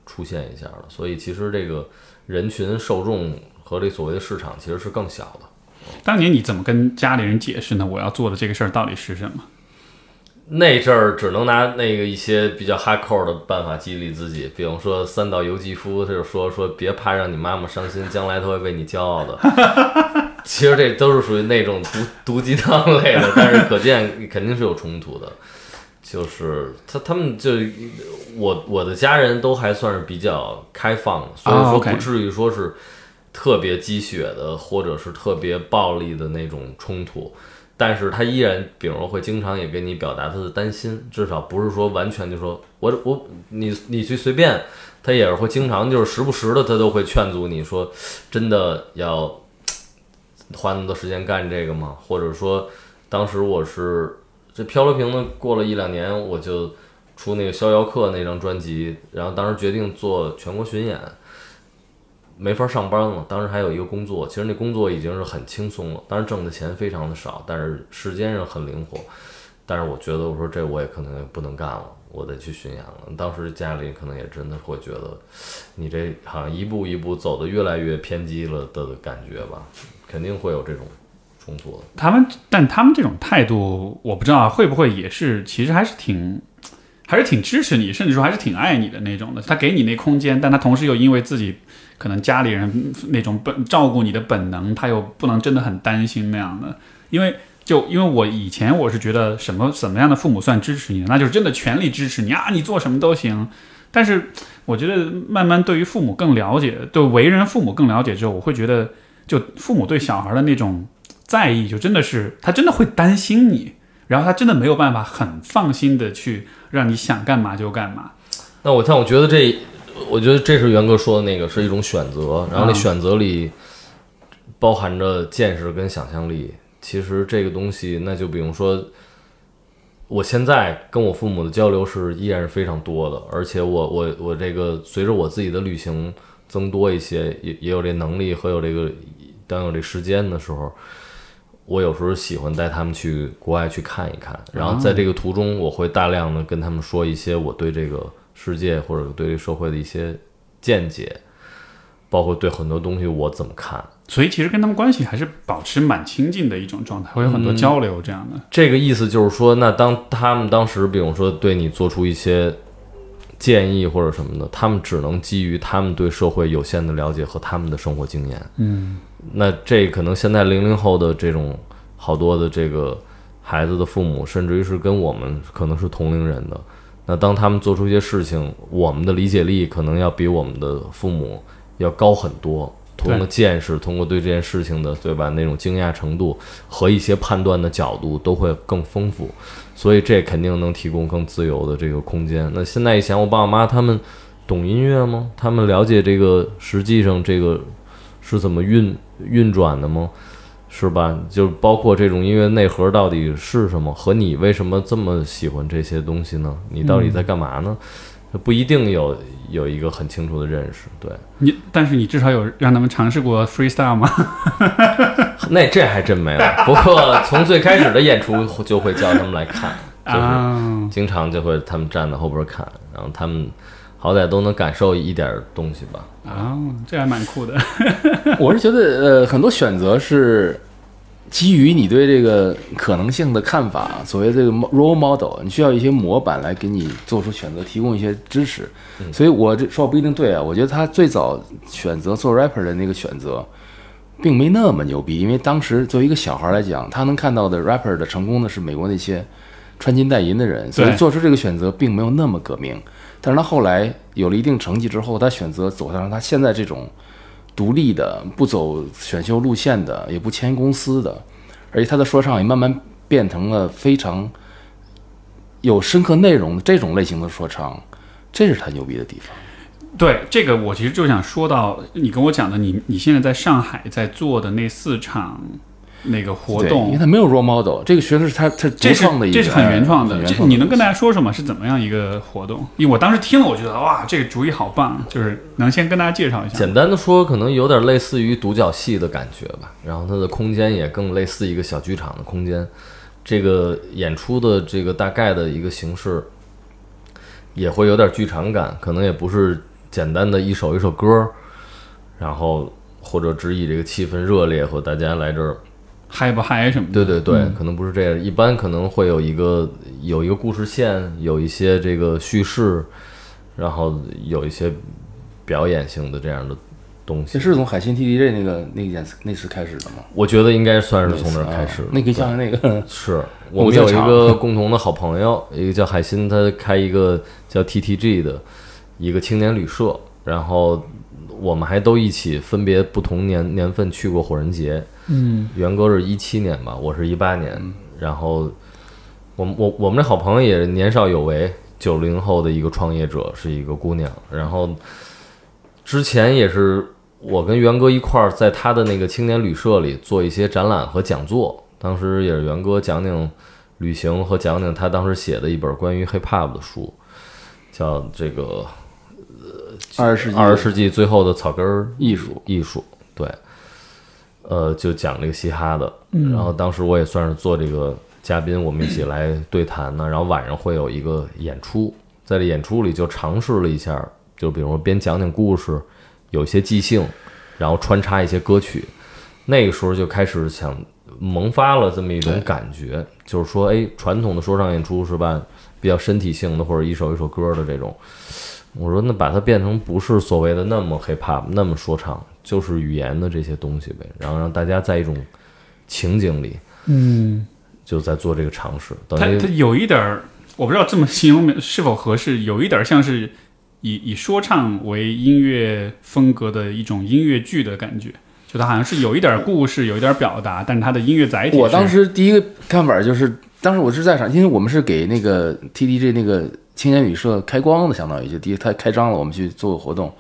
出现一下的。所以其实这个人群受众和这所谓的市场其实是更小的。当年你怎么跟家里人解释呢？我要做的这个事儿到底是什么？那阵儿只能拿那个一些比较 hardcore 的办法激励自己，比方说三岛由纪夫，他就说说别怕让你妈妈伤心，将来她会为你骄傲的。其实这都是属于那种毒毒鸡汤类的，但是可见肯定是有冲突的。就是他他们就我我的家人都还算是比较开放，所以说不至于说是特别鸡血的，或者是特别暴力的那种冲突。但是他依然，比如说会经常也跟你表达他的担心，至少不是说完全就说我我你你去随便，他也是会经常就是时不时的他都会劝阻你说，真的要花那么多时间干这个吗？或者说，当时我是这漂流瓶呢，过了一两年我就出那个逍遥客那张专辑，然后当时决定做全国巡演。没法上班了，当时还有一个工作，其实那工作已经是很轻松了，当然挣的钱非常的少，但是时间上很灵活。但是我觉得，我说这我也可能也不能干了，我得去巡演了。当时家里可能也真的会觉得，你这好像一步一步走的越来越偏激了的感觉吧，肯定会有这种冲突的。他们，但他们这种态度，我不知道会不会也是，其实还是挺，还是挺支持你，甚至说还是挺爱你的那种的。他给你那空间，但他同时又因为自己。可能家里人那种本照顾你的本能，他又不能真的很担心那样的，因为就因为我以前我是觉得什么什么样的父母算支持你，那就是真的全力支持你啊，你做什么都行。但是我觉得慢慢对于父母更了解，对为人父母更了解之后，我会觉得就父母对小孩的那种在意，就真的是他真的会担心你，然后他真的没有办法很放心的去让你想干嘛就干嘛。那我像我觉得这。我觉得这是元哥说的那个是一种选择，然后那选择里包含着见识跟想象力。其实这个东西，那就比如说，我现在跟我父母的交流是依然是非常多的，而且我我我这个随着我自己的旅行增多一些，也也有这能力和有这个当有这时间的时候，我有时候喜欢带他们去国外去看一看，然后在这个途中，我会大量的跟他们说一些我对这个。世界或者对社会的一些见解，包括对很多东西我怎么看，所以其实跟他们关系还是保持蛮亲近的一种状态，会有很多交流这样的。这个意思就是说，那当他们当时，比如说对你做出一些建议或者什么的，他们只能基于他们对社会有限的了解和他们的生活经验。嗯，那这可能现在零零后的这种好多的这个孩子的父母，甚至于是跟我们可能是同龄人的。那当他们做出一些事情，我们的理解力可能要比我们的父母要高很多，通过见识，通过对这件事情的对吧那种惊讶程度和一些判断的角度都会更丰富，所以这肯定能提供更自由的这个空间。那现在一想，我爸我妈他们懂音乐吗？他们了解这个实际上这个是怎么运运转的吗？是吧？就包括这种音乐内核到底是什么，和你为什么这么喜欢这些东西呢？你到底在干嘛呢？不一定有有一个很清楚的认识。对你，但是你至少有让他们尝试过 freestyle 吗？那这还真没有。不过从最开始的演出就会叫他们来看，就是经常就会他们站在后边看，然后他们好歹都能感受一点东西吧。啊，这还蛮酷的。我是觉得，呃，很多选择是基于你对这个可能性的看法。所谓这个 role model，你需要一些模板来给你做出选择，提供一些支持。所以我这说不一定对啊。我觉得他最早选择做 rapper 的那个选择，并没那么牛逼。因为当时作为一个小孩来讲，他能看到的 rapper 的成功的是美国那些穿金戴银的人，所以做出这个选择并没有那么革命。但是他后来有了一定成绩之后，他选择走上他现在这种独立的、不走选秀路线的、也不签公司的，而且他的说唱也慢慢变成了非常有深刻内容的这种类型的说唱，这是他牛逼的地方。对这个，我其实就想说到你跟我讲的，你你现在在上海在做的那四场。那个活动，因为他没有 role model，这个学生是他他这是的一个，这是很原创的。这你能跟大家说说吗？是怎么样一个活动？因为我当时听了，我觉得哇，这个主意好棒，就是能先跟大家介绍一下。简单的说，可能有点类似于独角戏的感觉吧。然后它的空间也更类似一个小剧场的空间。这个演出的这个大概的一个形式，也会有点剧场感，可能也不是简单的一首一首歌，然后或者只以这个气氛热烈和大家来这儿。嗨不嗨什么的？对对对，可能不是这样。一般可能会有一个有一个故事线，有一些这个叙事，然后有一些表演性的这样的东西。这是从海信 TDJ 那个那件那次开始的吗？我觉得应该算是从那儿开始。那可以讲讲那个？是我们有一个共同的好朋友，一个叫海鑫，他开一个叫 TTG 的一个青年旅社，然后我们还都一起分别不同年年份去过火人节。嗯。元哥是一七年吧，我是一八年，然后我们我我们这好朋友也是年少有为，九零后的一个创业者，是一个姑娘，然后之前也是我跟元哥一块儿在他的那个青年旅社里做一些展览和讲座，当时也是元哥讲讲旅行和讲讲他当时写的一本关于 hip hop 的书，叫这个二十世纪。二十世纪最后的草根儿艺术，艺术，对，呃，就讲这个嘻哈的。然后当时我也算是做这个嘉宾，我们一起来对谈呢。然后晚上会有一个演出，在这演出里就尝试了一下，就比如说边讲讲故事，有一些即兴，然后穿插一些歌曲。那个时候就开始想萌发了这么一种感觉，就是说，哎，传统的说唱演出是吧，比较身体性的或者一首一首歌的这种。我说那把它变成不是所谓的那么 hip hop 那么说唱，就是语言的这些东西呗，然后让大家在一种情景里嗯，就在做这个尝试，等它它有一点儿，我不知道这么形容是否合适，有一点儿像是以以说唱为音乐风格的一种音乐剧的感觉，就它好像是有一点儿故事，有一点儿表达，但是它的音乐载体，我当时第一个看法就是，当时我是在场，因为我们是给那个 TDJ 那个青年旅社开光的，相当于就第一他开张了，我们去做个活动。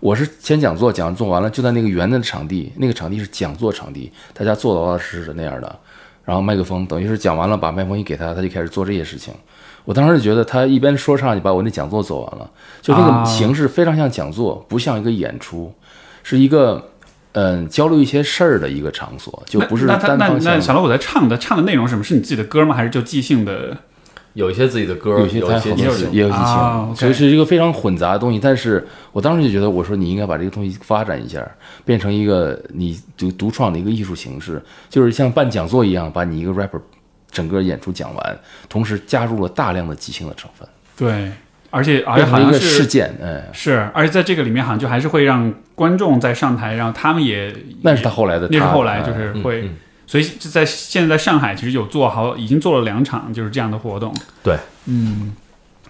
我是先讲座，讲座完了就在那个圆的场地，那个场地是讲座场地，大家坐老老实实的那样的，然后麦克风等于是讲完了，把麦克风一给他，他就开始做这些事情。我当时就觉得他一边说唱就把我那讲座做完了，就那啊个形式非常像讲座，不像一个演出，是一个嗯交流一些事儿的一个场所，就不是那那他那单方向的。那小老虎在唱的唱的内容是什么？是你自己的歌吗？还是就即兴的？有一些自己的歌，有些有一些太好了也有激情，所以是一个非常混杂的东西。但是我当时就觉得，我说你应该把这个东西发展一下，变成一个你独独创的一个艺术形式，就是像办讲座一样，把你一个 rapper 整个演出讲完，同时加入了大量的即兴的成分，对，而且而且好像是事件。哎，是，而且在这个里面好像就还是会让观众在上台，然后他们也那是他后来的，那是他后来就是会，嗯所以就在现在在上海其实有做好，已经做了两场就是这样的活动。对，嗯，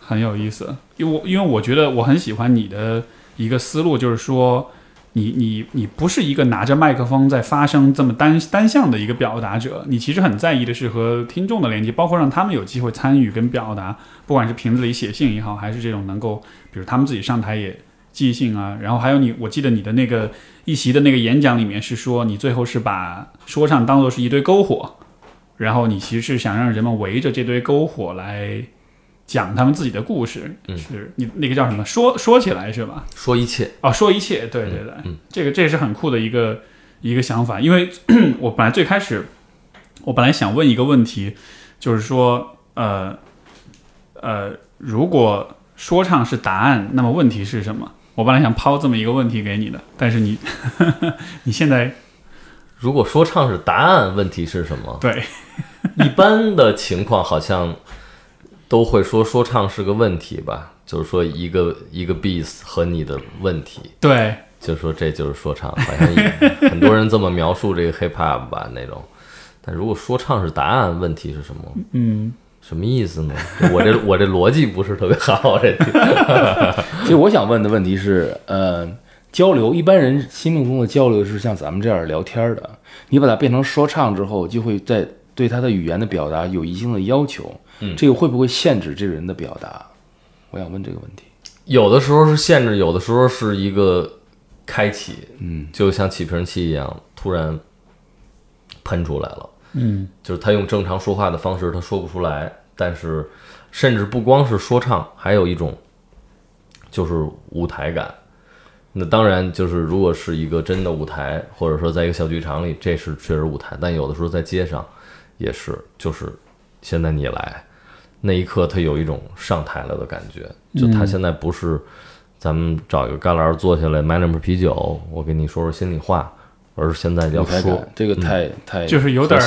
很有意思。因为我因为我觉得我很喜欢你的一个思路，就是说你你你不是一个拿着麦克风在发声这么单单向的一个表达者，你其实很在意的是和听众的连接，包括让他们有机会参与跟表达，不管是瓶子里写信也好，还是这种能够，比如他们自己上台也即兴啊，然后还有你，我记得你的那个一席的那个演讲里面是说，你最后是把说唱当做是一堆篝火，然后你其实是想让人们围着这堆篝火来讲他们自己的故事，嗯是你那个叫什么？说说起来是吧？说一切，哦，说一切，对对对，嗯这个这也是很酷的一个一个想法，因为 我本来最开始我本来想问一个问题，就是说，呃呃，如果说唱是答案，那么问题是什么？我本来想抛这么一个问题给你的，但是你 你现在如果说唱是答案，问题是什么？对一般的情况好像都会说说唱是个问题吧，就是说一个一个 beats 和你的问题，对就说这就是说唱，好像也很多人这么描述这个 hip hop 吧那种。但如果说唱是答案，问题是什么？嗯什么意思呢？我这我这逻辑不是特别好，这 其实我想问的问题是，呃，交流一般人心目中的交流是像咱们这样聊天的，你把它变成说唱之后，就会在对他的语言的表达有一定的要求，嗯这个会不会限制这个人的表达？我想问这个问题。有的时候是限制，有的时候是一个开启，嗯，就像起瓶器一样，突然喷出来了。嗯就是他用正常说话的方式，他说不出来。但是，甚至不光是说唱，还有一种就是舞台感。那当然，就是如果是一个真的舞台，或者说在一个小剧场里，这是确实舞台。但有的时候在街上，也是，就是现在你来，那一刻他有一种上台了的感觉。就他现在不是咱们找一个旮旯坐下来买两瓶啤酒，我跟你说说心里话，而是现在要说，这个太、太就是有点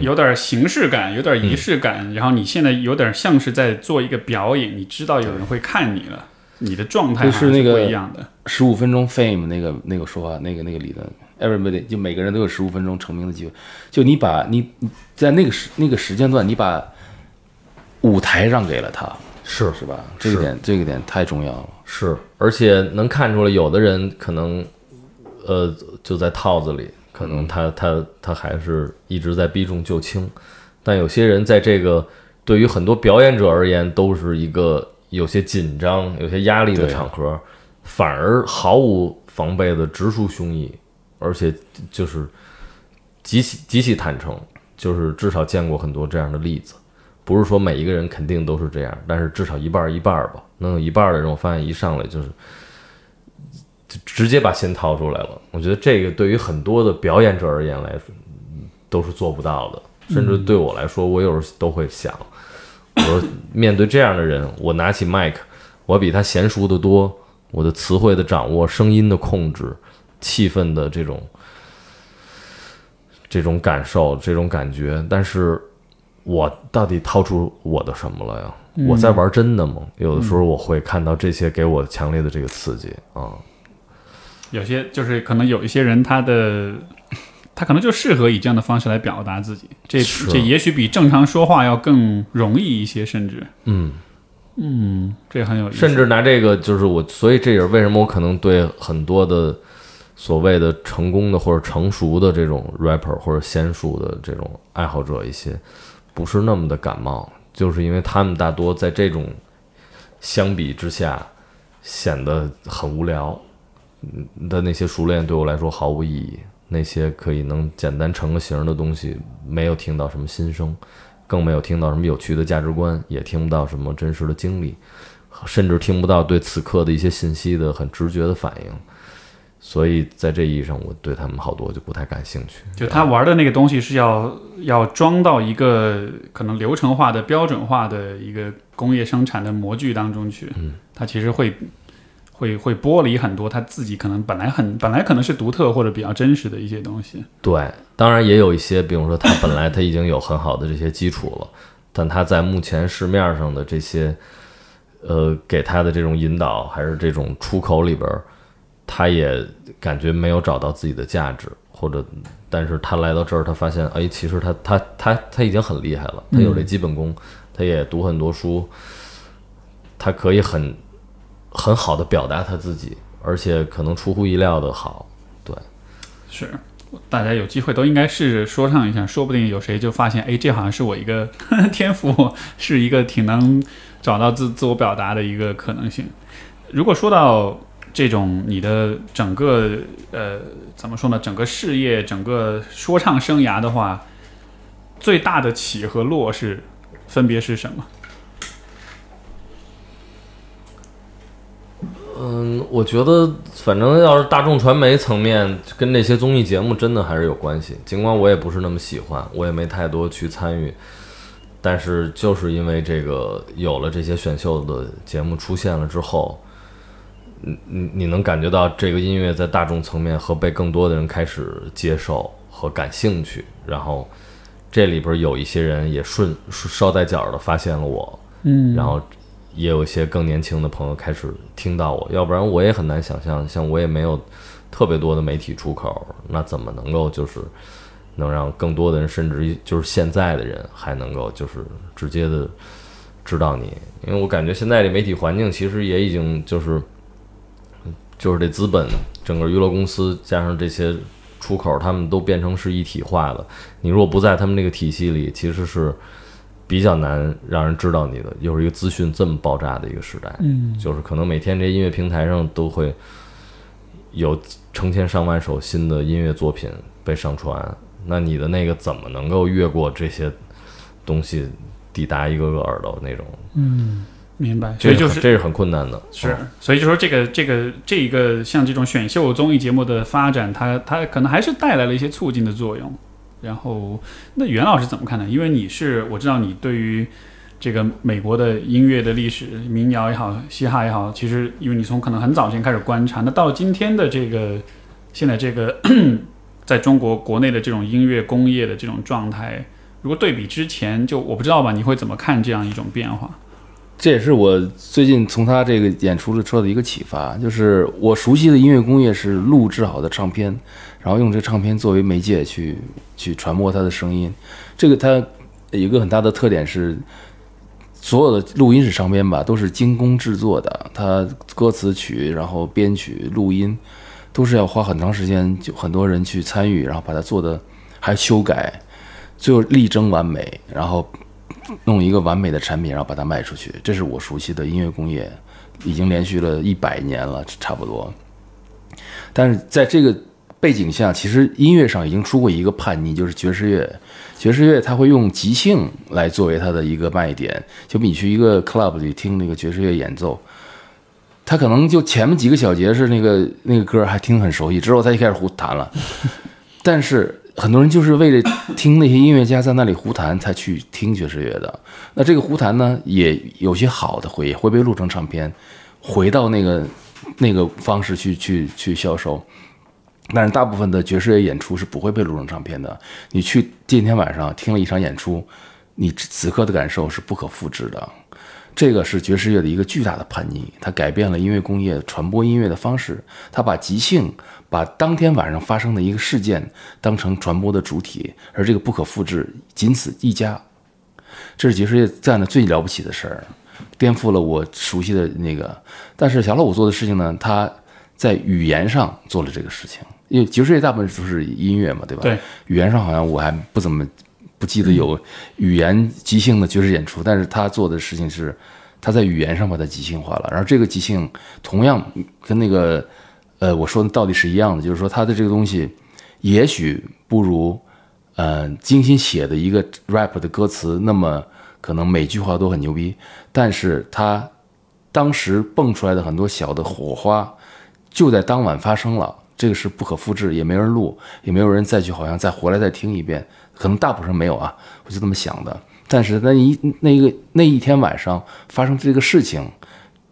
有点儿形式感，有点仪式感，然后你现在有点像是在做一个表演，你知道有人会看你了，你的状态就是那个不一样的。十五分钟 fame 那个那个说法，那个那个理论，everybody 就每个人都有十五分钟成名的机会。就你把你你在那个时那个时间段，你把舞台让给了他，是是吧？这个点这个点太重要了。是，而且能看出来，有的人可能，呃，就在套子里，可能他他他还是一直在避重就轻，但有些人在这个对于很多表演者而言，都是一个有些紧张、有些压力的场合，反而毫无防备的直抒胸臆，而且就是极其极其坦诚，就是至少见过很多这样的例子。不是说每一个人肯定都是这样，但是至少一半儿一半儿吧。能有一半儿的人，我发现一上来就是就直接把心掏出来了。我觉得这个对于很多的表演者而言来说，都是做不到的。甚至对我来说，我有时候都会想，我说面对这样的人，我拿起麦克，我比他娴熟的多，我的词汇的掌握、声音的控制、气氛的这种这种感受、这种感觉，但是我到底掏出我的什么了呀？我在玩真的吗？有的时候我会看到这些给我强烈的这个刺激啊。有些就是可能有一些人他的。他可能就适合以这样的方式来表达自己，这这也许比正常说话要更容易一些，甚至嗯，嗯，这很有意思。甚至拿这个就是我，所以这也是为什么我可能对很多的所谓的成功的或者成熟的这种 rapper 或者仙术的这种爱好者一些，不是那么的感冒，就是因为他们大多在这种相比之下显得很无聊嗯的那些熟练对我来说毫无意义。那些可以能简单成个形的东西，没有听到什么心声，更没有听到什么有趣的价值观，也听不到什么真实的经历，甚至听不到对此刻的一些信息的很直觉的反应。所以在这意义上，我对他们好多就不太感兴趣。就他玩的那个东西是要要装到一个可能流程化的、标准化的一个工业生产的模具当中去，嗯，他其实会会会剥离很多他自己可能本来很本来可能是独特或者比较真实的一些东西。对，当然也有一些，比如说他本来他已经有很好的这些基础了，但他在目前市面上的这些，呃，给他的这种引导还是这种出口里边儿，他也感觉没有找到自己的价值，或者，但是他来到这儿，他发现，哎，其实他他他他已经很厉害了，他有这基本功，他也读很多书，他可以很很好的表达他自己，而且可能出乎意料的好，对。是，大家有机会都应该试着说唱一下，说不定有谁就发现，哎，这好像是我一个 天赋，是一个挺能找到自自我表达的一个可能性。如果说到这种你的整个呃怎么说呢，整个事业、整个说唱生涯的话，最大的起和落是分别是什么？嗯，我觉得反正要是大众传媒层面跟那些综艺节目真的还是有关系，尽管我也不是那么喜欢，我也没太多去参与，但是就是因为这个有了这些选秀的节目出现了之后，你你你能感觉到这个音乐在大众层面和被更多的人开始接受和感兴趣，然后这里边有一些人也顺捎带脚的发现了我，嗯。然后也有一些更年轻的朋友开始听到我，要不然我也很难想象，像我也没有特别多的媒体出口，那怎么能够就是能让更多的人，甚至于就是现在的人还能够就是直接的知道你？因为我感觉现在这媒体环境其实也已经就是就是这资本整个娱乐公司加上这些出口，他们都变成是一体化的。你如果不在他们那个体系里，其实是比较难让人知道你的。又是一个资讯这么爆炸的一个时代，嗯，就是可能每天这音乐平台上都会有成千上万首新的音乐作品被上传，那你的那个怎么能够越过这些东西抵达一个个耳朵那种？嗯明白。所这以就是这是很困难的，是嗯，所以就说这个这个这一个像这种选秀综艺节目的发展，它它可能还是带来了一些促进的作用。然后，那袁老师怎么看呢？因为你是我知道你对于这个美国的音乐的历史，民谣也好，嘻哈也好，其实因为你从可能很早前开始观察，那到今天的这个现在这个 在中国国内的这种音乐工业的这种状态，如果对比之前，就我不知道吧，你会怎么看这样一种变化？这也是我最近从他这个演出的时候的一个启发，就是我熟悉的音乐工业是录制好的唱片，然后用这唱片作为媒介去去传播它的声音。这个它有一个很大的特点是，所有的录音室唱片吧都是精工制作的，它歌词曲，然后编曲、录音都是要花很长时间，就很多人去参与，然后把它做的还修改，最后力争完美，然后弄一个完美的产品，然后把它卖出去。这是我熟悉的音乐工业，已经连续了一百年了，差不多。但是在这个背景下，其实音乐上已经出过一个叛逆，就是爵士乐。爵士乐它会用即兴来作为它的一个卖点，就比你去一个 club 里听那个爵士乐演奏，他可能就前面几个小节是那个那个歌还听很熟悉，之后他就开始胡弹了。但是很多人就是为了听那些音乐家在那里胡弹才去听爵士乐的。那这个胡弹呢，也有些好的会会被录成唱片，回到那个那个方式去去去销售。但是大部分的爵士乐演出是不会被录成唱片的。你去今天晚上听了一场演出，你此刻的感受是不可复制的。这个是爵士乐的一个巨大的叛逆，它改变了音乐工业传播音乐的方式。它把即兴，把当天晚上发生的一个事件当成传播的主体，而这个不可复制，仅此一家。这是爵士乐干的最了不起的事儿，颠覆了我熟悉的那个。但是小老五做的事情呢，他在语言上做了这个事情，因为爵士乐大部分都是音乐嘛，对吧？对，语言上好像我还不怎么不记得有语言即兴的爵士演出，但是他做的事情是他在语言上把它即兴化了，然后这个即兴同样跟那个呃我说的道理是一样的，就是说他的这个东西也许不如呃精心写的一个 rap 的歌词那么可能每句话都很牛逼，但是他当时蹦出来的很多小的火花就在当晚发生了。这个是不可复制，也没人录，也没有人再去好像再回来再听一遍，可能大部分没有啊，我就这么想的。但是那一那一个那一天晚上发生这个事情，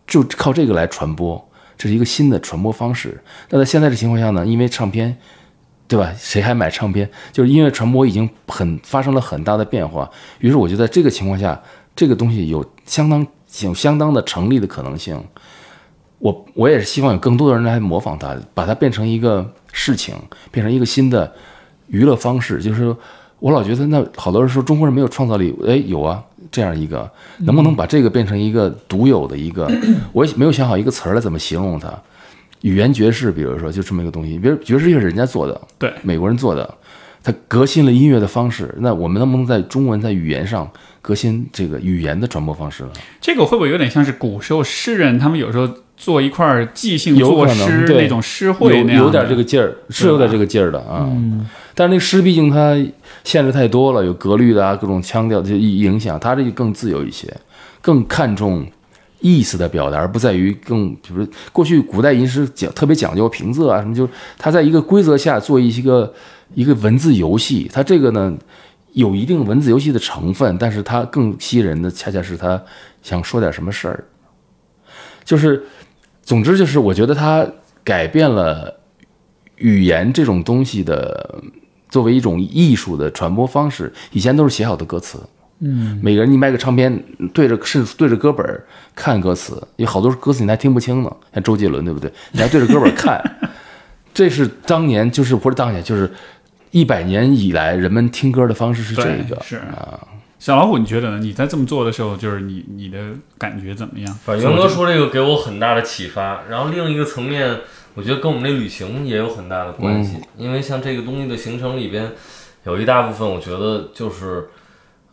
就靠这个来传播，这是一个新的传播方式。那在现在的情况下呢，因为唱片，对吧？谁还买唱片？就是音乐传播已经很发生了很大的变化。于是我就在这个情况下，这个东西有相当有相当的成立的可能性。我我也是希望有更多的人来模仿它，把它变成一个事情，变成一个新的娱乐方式。就是我老觉得，那好多人说中国人没有创造力，哎，有啊，这样一个，能不能把这个变成一个独有的一个？我也没有想好一个词儿来怎么形容它。语言爵士，比如说就这么一个东西，比如爵士乐是人家做的，对，美国人做的，他革新了音乐的方式。那我们能不能在中文在语言上革新这个语言的传播方式呢？这个会不会有点像是古时候诗人他们有时候做一块儿即兴作诗那种诗会有那样的。有点这个劲儿，是有点这个劲儿的啊。但是那诗毕竟它限制太多了，有格律的啊，各种腔调的影响，它这个更自由一些，更看重意思的表达，而不在于更，比如过去古代吟诗讲特别讲究平仄啊什么，就是它在一个规则下做一些个一个文字游戏，它这个呢有一定文字游戏的成分，但是它更吸引人的恰恰是他想说点什么事儿，就是总之就是我觉得它改变了语言这种东西的作为一种艺术的传播方式，以前都是写好的歌词。嗯，每个人你卖个唱片，对着是对着歌本儿看歌词，有好多歌词你还听不清呢，像周杰伦对不对？你还对着歌本儿看，这是当年就是不是当年就是一百年以来人们听歌的方式是这个是啊。小老虎，你觉得呢？你在这么做的时候，就是你你的感觉怎么样？反正袁哥说这个给我很大的启发，然后另一个层面，我觉得跟我们这旅行也有很大的关系，因为像这个东西的形成里边，有一大部分我觉得就是，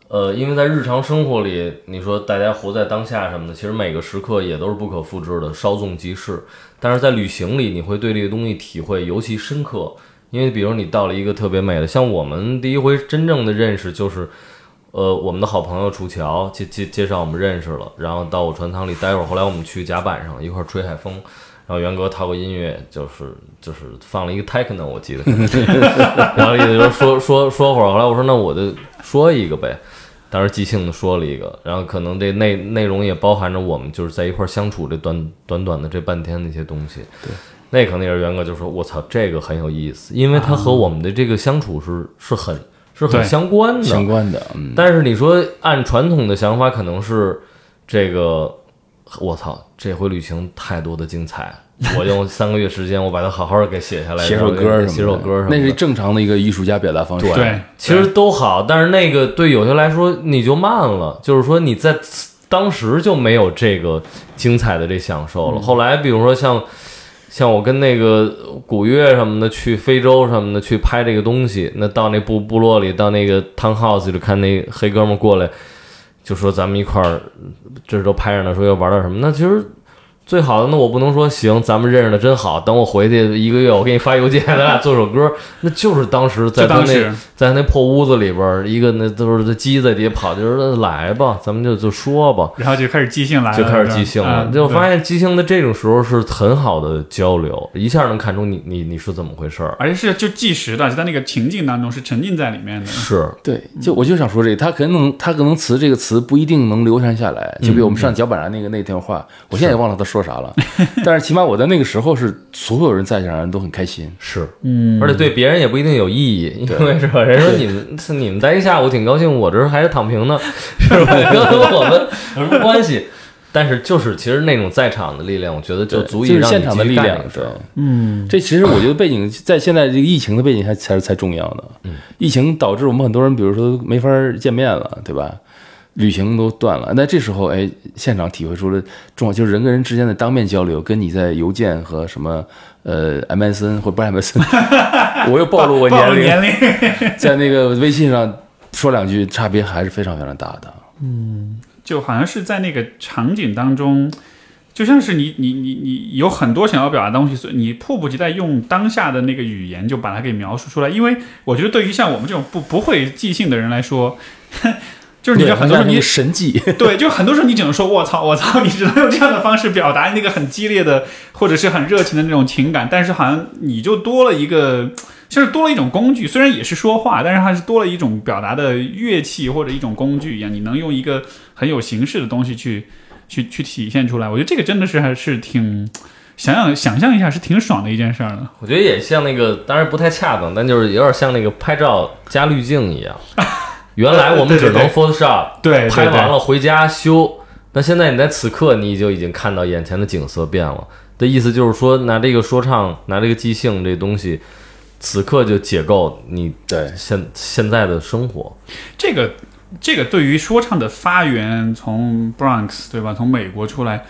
呃，因为在日常生活里，你说大家活在当下什么的，其实每个时刻也都是不可复制的，稍纵即逝。但是在旅行里，你会对这个东西体会尤其深刻，因为比如你到了一个特别美的，像我们第一回真正的认识就是。呃，我们的好朋友楚乔介介介绍我们认识了，然后到我船舱里待会儿，后来我们去甲板上一块儿吹海风，然后元哥套个音乐，就是就是放了一个 techno，我记得，然后意思就是说说说会儿，后来我说那我就说一个呗，当时即兴的说了一个，然后可能这内内容也包含着我们就是在一块儿相处这短短短的这半天的一些东西，对，那可能也是元哥就说我操这个很有意思，因为他和我们的这个相处是是很是很相关的，相关的，嗯，但是你说按传统的想法，可能是这个，我操，这回旅行太多的精彩，我用三个月时间，我把它好好的给写下来，写首歌什么，写首歌什么的，那是正常的一个艺术家表达方式。对，其实都好，但是那个对有些来说你就慢了，就是说你在当时就没有这个精彩的这享受了。后来比如说像像我跟那个古月什么的去非洲什么的去拍这个东西，那到那部部落里，到那个 town house 里看那黑哥们过来，就说咱们一块儿，这都拍着呢，说要玩点什么，那其实。最好的，那我不能说行，咱们认识的真好。等我回去一个月，我给你发邮件，咱俩 做首歌。那就是当时在他那就当时在那破屋子里边，一个那都是这鸡在底下跑，就是说来吧，咱们就就说吧。然后就开始即兴来了，就开始即兴了，嗯就发现即兴的这种时候是很好的交流，一下能看出你你你是怎么回事儿。而且是就计时的，就在那个情境当中是沉浸在里面的。是，对，就我就想说这个，他可能他可能词这个词不一定能流传下来，就比如我们上脚板上那个那段话，我现在也忘了他说啥了，但是起码我在那个时候是所有人在场人都很开心。是，嗯，而且对别人也不一定有意义，因为是吧？人说你们是你们待一下午挺高兴，我这儿还是躺平呢，是吧？跟我们有什么关系？但是就是其实那种在场的力量，我觉得就足以让你就是现场的力量干这个事儿。嗯，这其实我觉得背景在现在这个疫情的背景下才是才重要的。嗯，疫情导致我们很多人，比如说没法见面了，对吧？旅行都断了，那这时候哎，现场体会出了重要，就是人跟人之间的当面交流，跟你在邮件和什么呃 MSN 或不是 MSN，我又暴露我年龄，年龄，在那个微信上说两句，差别还是非常非常大的。嗯就好像是在那个场景当中，就像是你你你你有很多想要表达的东西，所以你迫不及待用当下的那个语言就把它给描述出来。因为我觉得对于像我们这种不不会即兴的人来说，就是你对就很多时候你神迹，对，就很多时候你只能说“我操，我操”，你只能用这样的方式表达那个很激烈的或者是很热情的那种情感，但是好像你就多了一个，像是多了一种工具，虽然也是说话，但是它是多了一种表达的乐器或者一种工具一样，你能用一个很有形式的东西去去去体现出来。我觉得这个真的是还是挺想想想象一下是挺爽的一件事儿的。我觉得也像那个，当然不太恰当，但就是有点像那个拍照加滤镜一样。原来我们只能 Photoshop 对，对拍完了回家修，那现在你在此刻你就已经看到眼前的景色变了。的意思就是说，拿这个说唱，拿这个即兴这东西，此刻就解构你对现现在的生活。这个这个对于说唱的发源，从 Bronx 对吧，从美国出来，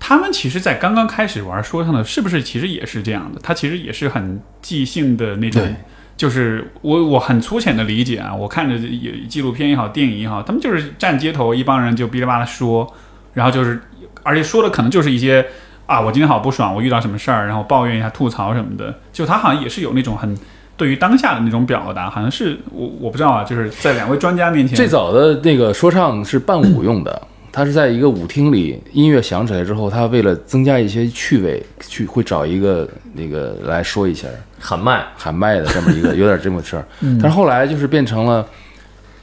他们其实，在刚刚开始玩说唱的，是不是其实也是这样的？他其实也是很即兴的那种对，就是我我很粗浅的理解啊，我看着有纪录片也好，电影也好，他们就是站街头，一帮人就哔哩吧啦说，然后就是，而且说的可能就是一些啊，我今天好不爽，我遇到什么事儿，然后抱怨一下、吐槽什么的，就他好像也是有那种很。对于当下的那种表达，好像是我我不知道啊，就是在两位专家面前，最早的那个说唱是伴舞用的，它是在一个舞厅里，音乐响起来之后，他为了增加一些趣味，去会找一个那个来说一下喊麦，喊麦的这么一个，有点这么事儿。但是后来就是变成了，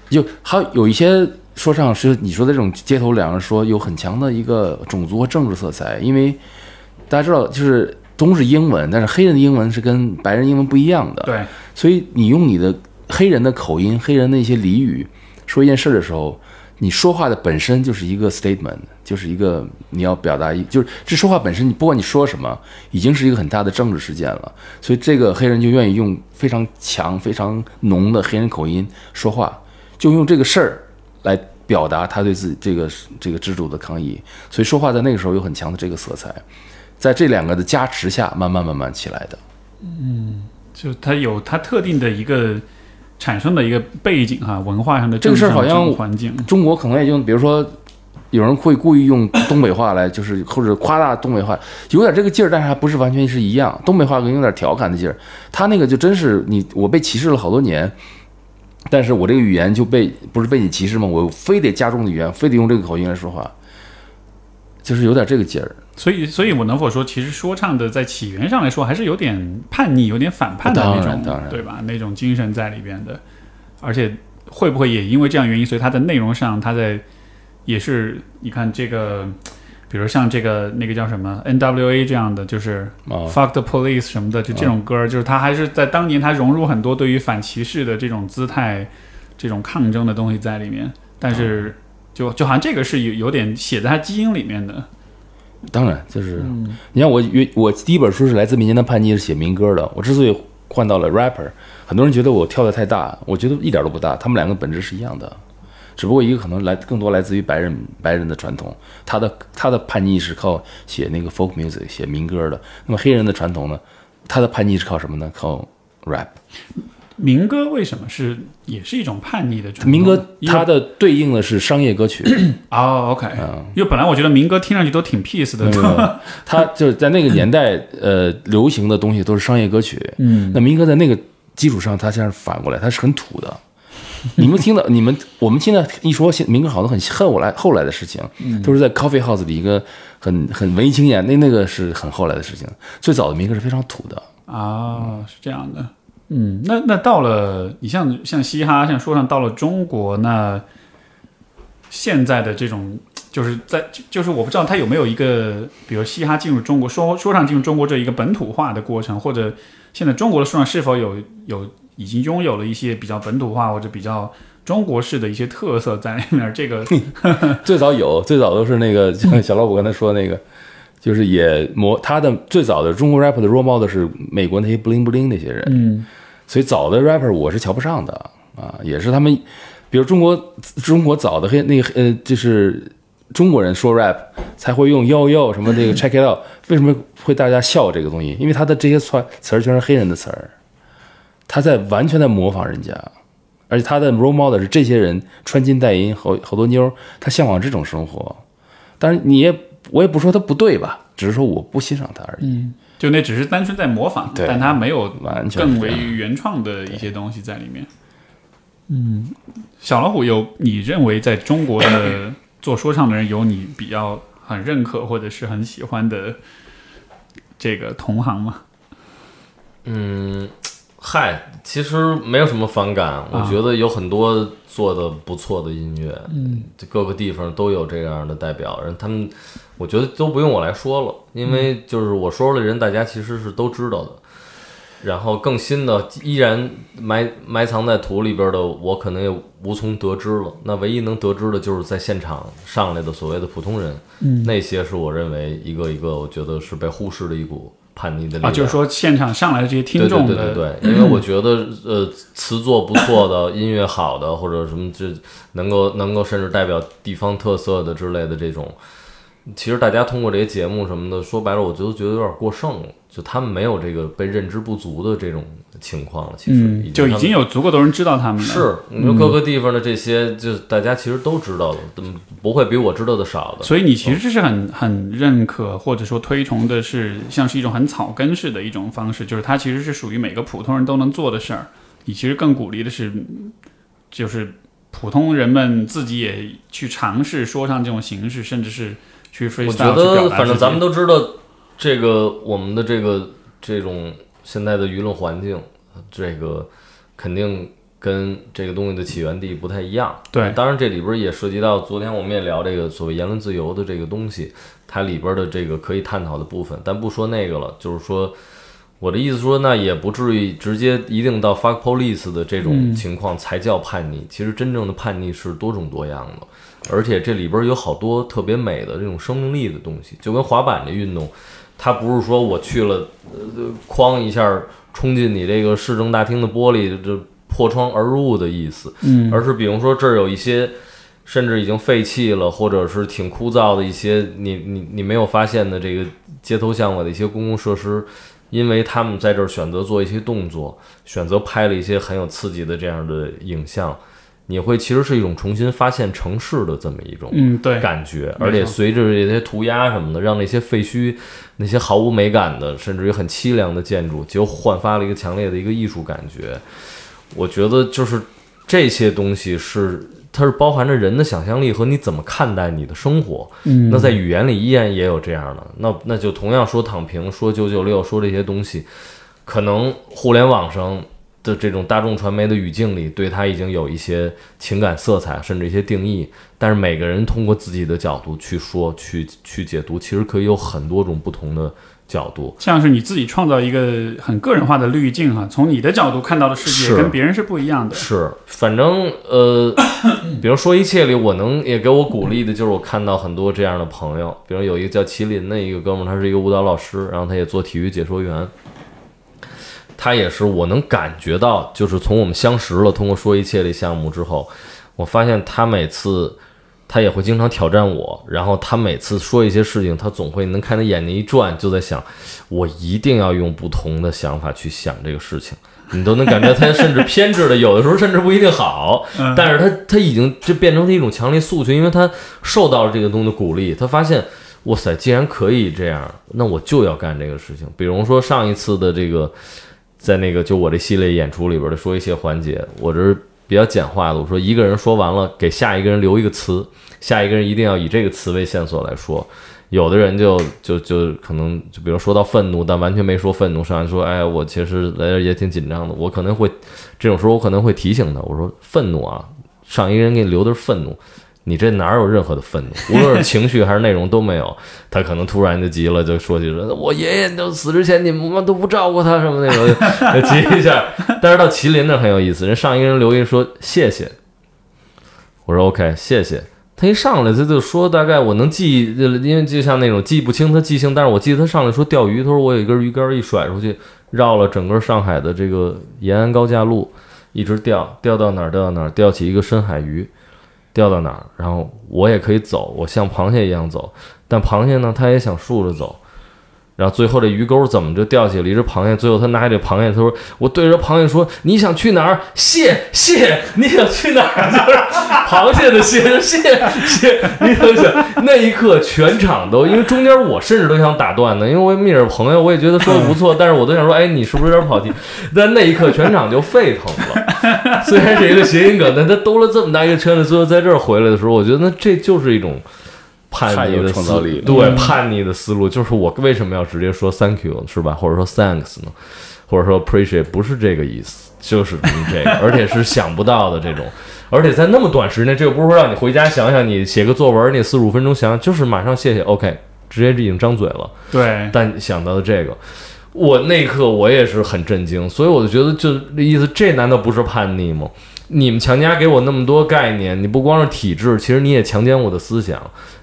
就还有有一些说唱是你说的这种街头两人说有很强的一个种族和政治色彩，因为大家知道就是。都是英文，但是黑人的英文是跟白人英文不一样的。对，所以你用你的黑人的口音、黑人的一些俚语说一件事儿的时候，你说话的本身就是一个 statement，就是一个你要表达一，就是这说话本身，你不管你说什么，已经是一个很大的政治事件了。所以这个黑人就愿意用非常强、非常浓的黑人口音说话，就用这个事儿来表达他对自己这个这个制度的抗议。所以说话在那个时候有很强的这个色彩。在这两个的加持下，慢慢慢慢起来的。嗯，就它有它特定的一个产生的一个背景哈，文化上的这个事儿好像环境，中国可能也就比如说，有人会故意用东北话来，就是或者夸大东北话，有点这个劲儿，但是还不是完全是一样。东北话跟有点调侃的劲儿，他那个就真是你我被歧视了好多年，但是我这个语言就被不是被你歧视吗？我非得加重的语言，非得用这个口音来说话，就是有点这个劲儿。所以，所以我能否说，其实说唱的在起源上来说，还是有点叛逆、有点反叛的那种，对吧？那种精神在里边的。而且，会不会也因为这样原因，所以它的内容上，它在也是你看这个，比如像这个那个叫什么 N.W.A 这样的，就是、哦、Fuck the Police 什么的，就这种歌，就是它还是在当年它融入很多对于反歧视的这种姿态、这种抗争的东西在里面。但是，就就好像这个是有有点写在他基因里面的。当然，就是、嗯、你看我我第一本书是来自民间的叛逆，是写民歌的。我之所以换到了 rapper，很多人觉得我跳的太大，我觉得一点都不大，他们两个本质是一样的。只不过一个可能来更多来自于白人白人的传统，他的他的叛逆是靠写那个 folk music 写民歌的。那么黑人的传统呢，他的叛逆是靠什么呢？靠 rap。民歌为什么是也是一种叛逆的？民歌它的对应的是商业歌曲，哦，OK，嗯因为本来我觉得民歌听上去都挺 peace 的，它 就是在那个年代，呃，流行的东西都是商业歌曲。嗯，那民歌在那个基础上，它现在反过来，它是很土的。你们听到你们我们现在一说现民歌好多很后来后来的事情，都是在 coffee house 里一个很很文艺青年，那那个是很后来的事情。最早的民歌是非常土的。啊，是这样的。嗯，那那到了你像像嘻哈，像说唱到了中国，那现在的这种就是在就就是我不知道它有没有一个，比如嘻哈进入中国，说说唱进入中国这一个本土化的过程，或者现在中国的说唱是否有有已经拥有了一些比较本土化或者比较中国式的一些特色在里面？这个 最早有，最早都是那个像小老虎刚才说的那个，就是也模他的最早的中国 rapper 的 role model 是美国那些 bling bling 那些人。嗯所以早的 rapper 我是瞧不上的啊，也是他们，比如中国中国早的黑那个呃，就是中国人说 rap 才会用 yo yo 什么这个 check it out，为什么会大家笑这个东西？因为他的这些词儿词儿全是黑人的词儿，他在完全在模仿人家，而且他的 role model 是这些人穿金戴银，好好多妞，他向往这种生活。但是你也我也不说他不对吧，只是说我不欣赏他而已。嗯，就那只是单纯在模仿，但它没有完更为原创的一些东西在里面。嗯，小老虎有你认为在中国的 做说唱的人有你比较很认可或者是很喜欢的这个同行吗？嗯，嗨，其实没有什么反感，我觉得有很多做的不错的音乐，嗯，各个地方都有这样的代表人，他们我觉得都不用我来说了，因为就是我说出来的人，大家其实是都知道的。然后更新的依然埋埋藏在土里边的，我可能也无从得知了。那唯一能得知的就是在现场上来的所谓的普通人，嗯，那些是我认为一个一个，我觉得是被忽视的一股叛逆的力量。啊，就是说现场上来的这些听众的，对对对对对，因为 我觉得呃词作不错的、音乐好的，或者什么这能够能够甚至代表地方特色的之类的这种，其实大家通过这些节目什么的，说白了，我觉得觉得有点过剩了，就他们没有这个被认知不足的这种情况了。其实嗯，就已经有足够多人知道他们了。是，你说各个地方的这些，就大家其实都知道的，嗯不会比我知道的少的。所以你其实是很很认可或者说推崇的是，像是一种很草根式的一种方式，就是它其实是属于每个普通人都能做的事儿。你其实更鼓励的是，就是普通人们自己也去尝试说唱这种形式，甚至是去 freestyle 我觉得，反正咱们都知道，这个我们的这个这种现在的舆论环境，这个肯定跟这个东西的起源地不太一样。对当然这里边也涉及到昨天我们也聊这个所谓言论自由的这个东西，它里边的这个可以探讨的部分，但不说那个了，就是说。我的意思说，那也不至于直接一定到 fuck police 的这种情况才叫叛逆。其实真正的叛逆是多种多样的，而且这里边有好多特别美的这种生命力的东西，就跟滑板这运动，它不是说我去了，呃，哐一下冲进你这个市政大厅的玻璃，就破窗而入的意思，嗯，而是比如说这儿有一些。甚至已经废弃了，或者是挺枯燥的一些你你你没有发现的这个街头巷尾的一些公共设施，因为他们在这儿选择做一些动作，选择拍了一些很有刺激的这样的影像，你会其实是一种重新发现城市的这么一种嗯，对，感觉，而且随着这些涂鸦什么的，让那些废墟、那些毫无美感的，甚至于很凄凉的建筑，就焕发了一个强烈的一个艺术感觉。我觉得就是这些东西是。它是包含着人的想象力和你怎么看待你的生活。嗯，那在语言里依然也有这样的，那那就同样说躺平，说九九六，说这些东西，可能互联网上的这种大众传媒的语境里，对他已经有一些情感色彩，甚至一些定义。但是每个人通过自己的角度去说、去去解读，其实可以有很多种不同的角度。像是你自己创造一个很个人化的滤镜哈，从你的角度看到的世界跟别人是不一样的。是，反正呃，比如说一切里，我能也给我鼓励的，就是我看到很多这样的朋友，比如有一个叫麒麟的一个哥们儿，他是一个舞蹈老师，然后他也做体育解说员。他也是我能感觉到，就是从我们相识了，通过说一切这项目之后，我发现他每次他也会经常挑战我，然后他每次说一些事情，他总会能看他眼睛一转，就在想，我一定要用不同的想法去想这个事情。你都能感觉他甚至偏执的，有的时候甚至不一定好，但是他他已经就变成了一种强烈诉求，因为他受到了这个东西的鼓励，他发现，哇塞，既然可以这样，那我就要干这个事情。比如说上一次的这个，在那个就我这系列演出里边的说一些环节，我这是比较简化的，我说一个人说完了，给下一个人留一个词，下一个人一定要以这个词为线索来说。有的人就就就可能就比如说到愤怒，但完全没说愤怒，上来说，哎，我其实来这也挺紧张的。我可能会这种时候，我可能会提醒他，我说愤怒啊，上一个人给你留的是愤怒，你这哪有任何的愤怒，无论是情绪还是内容都没有。他可能突然就急了，就说起说，我爷爷都死之前你们都不照顾他什么那种，就急一下。但是到麒麟那很有意思，人上一个人留言说谢谢，我说 OK，谢谢。他一上来他就说，大概我能记，因为就像那种记不清他记性，但是我记得他上来说钓鱼，他说我有一根鱼竿一甩出去，绕了整个上海的这个延安高架路，一直钓，钓到哪儿钓到哪儿，钓起一个深海鱼，掉到哪儿，然后我也可以走，我像螃蟹一样走，但螃蟹呢，它也想竖着走。然后最后这鱼钩怎么就钓起了一只螃蟹？最后他拿起这螃蟹，他说：“我对着螃蟹说，你想去哪儿？蟹蟹，你想去哪儿？就是螃蟹的蟹，蟹蟹。你想想，那一刻全场都，因为中间我甚至都想打断呢，因为我也是朋友，我也觉得说的不错，但是我都想说，哎，你是不是有点跑题？但那一刻全场就沸腾了。虽然是一个谐音梗，但他兜了这么大一个圈子，最后在这儿回来的时候，我觉得那这就是一种。叛逆的创造力，对叛逆的思路就是我为什么要直接说 thank you 是吧？或者说 thanks 呢？或者说 appreciate 不是这个意思，就是这个，而且是想不到的这种，而且在那么短时间，这又不是说让你回家想想，你写个作文，你四十五分钟想想，就是马上谢谢 OK，直接已经张嘴了。对，但想到的这个，我那一刻我也是很震惊，所以我就觉得，就那意思，这难道不是叛逆吗？你们强加给我那么多概念，你不光是体制，其实你也强奸我的思想。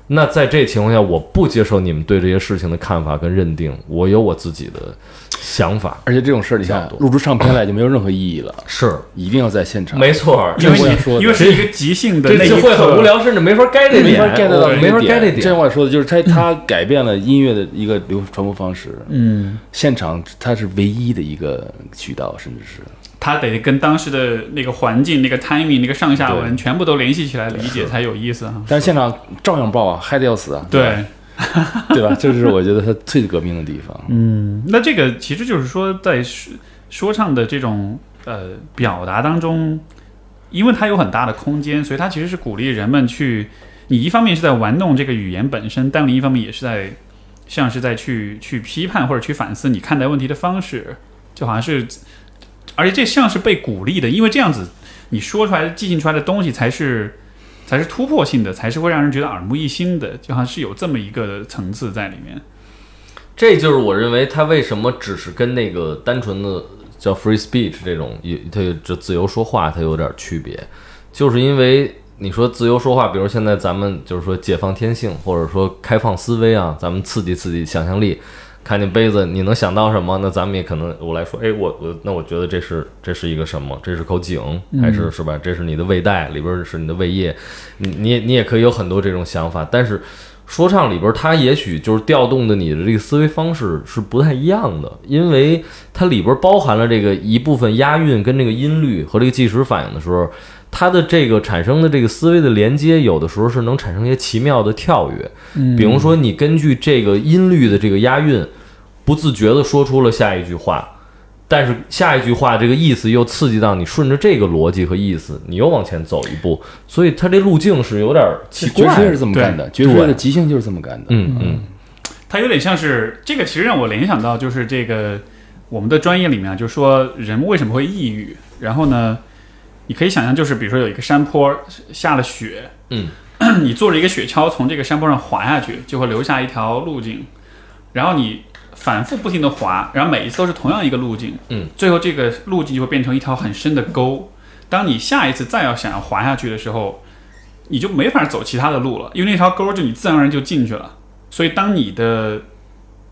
那在这情况下，我不接受你们对这些事情的看法跟认定，我有我自己的想法。而且这种事儿，你像录出唱片来就没有任何意义了。是，一定要在现场。没错，因为说，因为是一个即兴的，这会很无聊，甚至没法 get 这点，没法 get 到，没法 get 这点。这话说的就是他，他改变了音乐的一个流传播方式。嗯，现场它是唯一的一个渠道，甚至是。他得跟当时的那个环境、那个 timing、那个上下文全部都联系起来理解才有意思哈。但是现场照样爆啊，嗨的要死啊！对，对吧？这是我觉得他最革命的地方。嗯，那这个其实就是说，在说说唱的这种呃表达当中，因为它有很大的空间，所以它其实是鼓励人们去。你一方面是在玩弄这个语言本身，但另一方面也是在像是在去去批判或者去反思你看待问题的方式，就好像是。而且这像是被鼓励的，因为这样子你说出来、即兴出来的东西才是才是突破性的，才是会让人觉得耳目一新的，就好像是有这么一个层次在里面。这就是我认为他为什么只是跟那个单纯的叫 free speech 这种，它这自由说话，它有点区别，就是因为你说自由说话，比如现在咱们就是说解放天性，或者说开放思维啊，咱们刺激刺激想象力。看见杯子，你能想到什么？那咱们也可能，我来说，哎，我我那我觉得这是这是一个什么？这是口井，还是是吧？这是你的胃袋里边是你的胃液，你你你也可以有很多这种想法。但是说唱里边，它也许就是调动的你的这个思维方式是不太一样的，因为它里边包含了这个一部分押韵跟这个音律和这个即时反应的时候。它的这个产生的这个思维的连接，有的时候是能产生一些奇妙的跳跃。嗯，比如说你根据这个音律的这个押韵，不自觉地说出了下一句话，但是下一句话这个意思又刺激到你，顺着这个逻辑和意思，你又往前走一步。所以它这路径是有点奇怪。爵士是这么干的，爵士的即兴就是这么干的。嗯嗯，它有点像是这个，其实让我联想到就是这个我们的专业里面，就是说人为什么会抑郁，然后呢？你可以想象，就是比如说有一个山坡下了雪，嗯，你坐着一个雪橇从这个山坡上滑下去，就会留下一条路径，然后你反复不停的滑，然后每一次都是同样一个路径，嗯，最后这个路径就会变成一条很深的沟。当你下一次再要想要滑下去的时候，你就没法走其他的路了，因为那条沟就你自然而然就进去了。所以当你的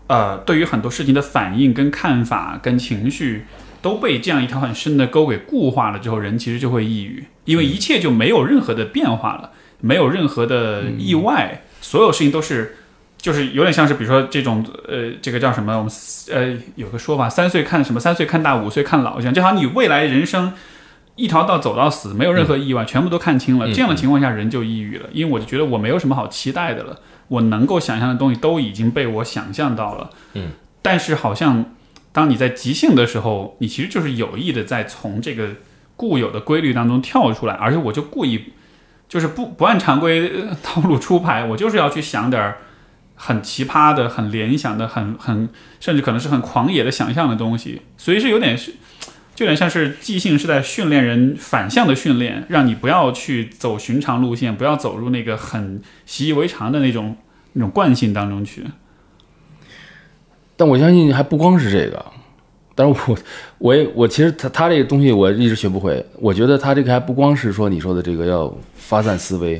呃对于很多事情的反应、跟看法、跟情绪。都被这样一条很深的沟给固化了之后，人其实就会抑郁，因为一切就没有任何的变化了，没有任何的意外，所有事情都是。就是有点像是，比如说这种，呃，这个叫什么？我们呃有个说法，三岁看什么？三岁看大，五岁看老，这样就好像你未来人生一条道走到死，没有任何意外，全部都看清了。这样的情况下，人就抑郁了，因为我就觉得我没有什么好期待的了，我能够想象的东西都已经被我想象到了。嗯，但是好像当你在即兴的时候，你其实就是有意的在从这个固有的规律当中跳出来，而且我就故意就是不不按常规套路出牌，我就是要去想点儿。很奇葩的、很联想的、很很甚至可能是很狂野的想象的东西，所以是有点是，就有点像是即兴是在训练人反向的训练，让你不要去走寻常路线，不要走入那个很习以为常的那种那种惯性当中去。但我相信还不光是这个，但是我我也我其实他他这个东西我一直学不会，我觉得他这个还不光是说你说的这个要发散思维，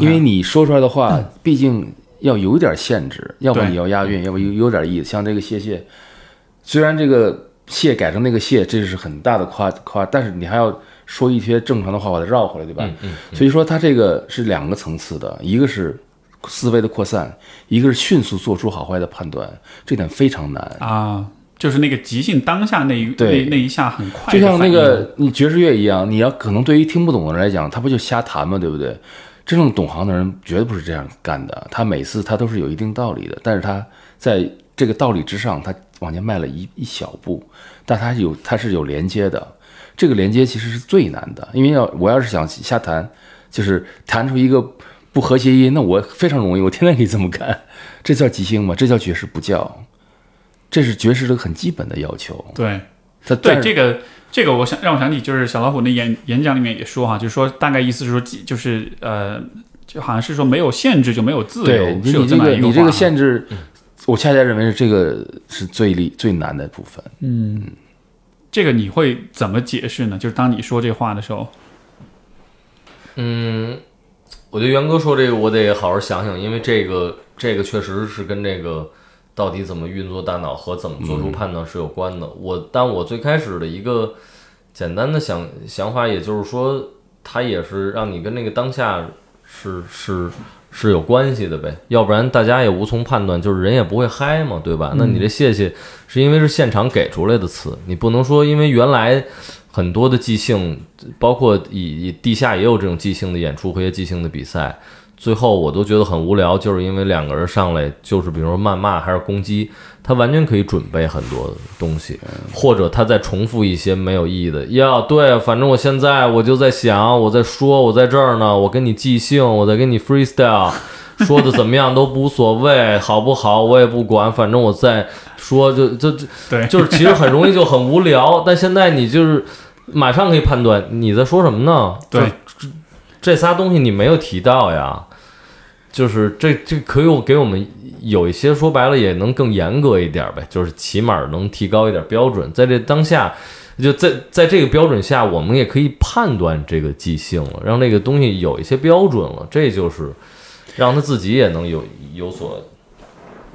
因为你说出来的话，毕竟。要有点限制，要不你要押韵，要不有有点意思。像这个谢谢，虽然这个谢改成那个谢，这是很大的夸夸，但是你还要说一些正常的话把它绕回来，对吧？嗯嗯。所以说它这个是两个层次的，一个是思维的扩散，一个是迅速做出好坏的判断，这点非常难啊。就是那个即兴当下那一那那一下很快，就像那个你爵士乐一样，你要可能对于听不懂的人来讲，他不就瞎弹吗？对不对？真正懂行的人绝对不是这样干的，他每次他都是有一定道理的，但是他在这个道理之上，他往前迈了一一小步，但他有他是有连接的，这个连接其实是最难的，因为要我要是想瞎弹，就是弹出一个不和谐音，那我非常容易，我天天可以这么干，这叫即兴吗？这叫爵士不叫，这是爵士的很基本的要求。对，他对这个。这个我想让我想起，就是小老虎那演演讲里面也说哈，就是说大概意思是说，就是呃，就好像是说没有限制就没有自由，是有这么一个你这个限制，我恰恰认为是这个是最厉最难的部分。嗯，这个你会怎么解释呢？就是当你说这话的时候，嗯，我觉得元哥说这个我得好好想想，因为这个这个确实是跟这个。到底怎么运作大脑和怎么做出判断是有关的。我，但我最开始的一个简单的想想法，也就是说，它也是让你跟那个当下是是是有关系的呗。要不然大家也无从判断，就是人也不会嗨嘛，对吧？那你这谢谢是因为是现场给出来的词，你不能说因为原来很多的即兴，包括以地下也有这种即兴的演出和即兴的比赛。最后我都觉得很无聊，就是因为两个人上来就是比如说谩骂还是攻击，他完全可以准备很多东西，或者他在重复一些没有意义的。呀，对，反正我现在我就在想，我在说，我在这儿呢，我跟你即兴，我在跟你 freestyle，说的怎么样都无所谓，好不好？我也不管，反正我在说，就就就对，就是其实很容易就很无聊。但现在你就是马上可以判断你在说什么呢？对。这仨东西你没有提到呀，就是这这可以给我们有一些说白了也能更严格一点呗，就是起码能提高一点标准，在这当下，就在在这个标准下，我们也可以判断这个即兴了，让那个东西有一些标准了，这就是让他自己也能有有所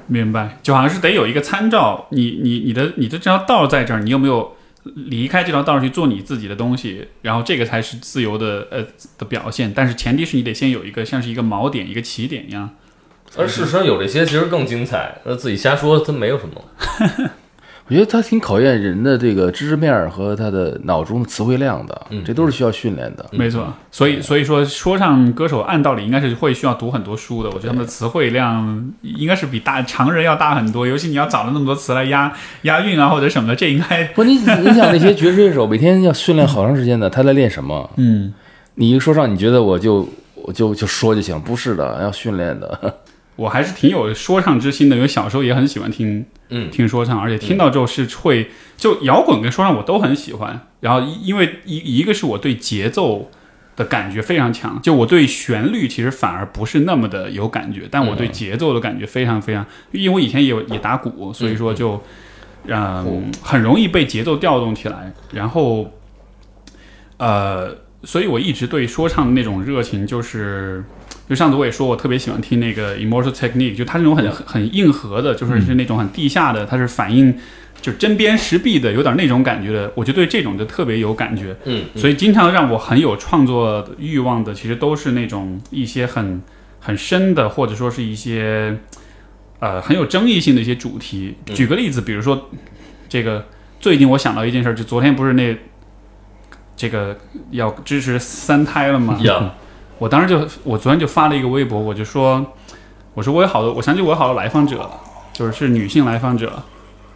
明白，就好像是得有一个参照，你你你的你的这条道在这儿，你有没有？离开这条道去做你自己的东西，然后这个才是自由的呃的表现。但是前提是你得先有一个像是一个锚点、一个起点一样。而事实上有这些其实更精彩。那自己瞎说，它没有什么。我觉得它挺考验人的这个知识面和他的脑中的词汇量的，这都是需要训练的。没错，所以所以说说唱歌手按道理应该是会需要读很多书的。我觉得他们的词汇量应该是比大常人要大很多，尤其你要找了那么多词来押 押韵啊或者什么的，这应该 不你你想那些爵士乐手每天要训练好长时间的，他在练什么？嗯，你一说唱，你觉得我就我就就说就行？不是的，要训练的。我还是挺有说唱之心的，因为小时候也很喜欢听，嗯，听说唱，而且听到之后是会，就摇滚跟说唱我都很喜欢。然后因为一一个是我对节奏的感觉非常强，就我对旋律其实反而不是那么的有感觉，但我对节奏的感觉非常非常，因为我以前也有也打鼓，所以说就嗯很容易被节奏调动起来。然后呃，所以我一直对说唱的那种热情就是。就上次我也说，我特别喜欢听那个 Immortal Technique，就它那种很很硬核的，就是是那种很地下的，它是反映就针砭时弊的，有点那种感觉的，我就对这种就特别有感觉。嗯，所以经常让我很有创作欲望的，其实都是那种一些很很深的，或者说是一些呃很有争议性的一些主题。嗯举个例子，比如说这个最近我想到一件事儿，就昨天不是那这个要支持三胎了吗？呀，我当时就我昨天就发了一个微博，我就说我说我有好多，我想起我有好多来访者，就是是女性来访者，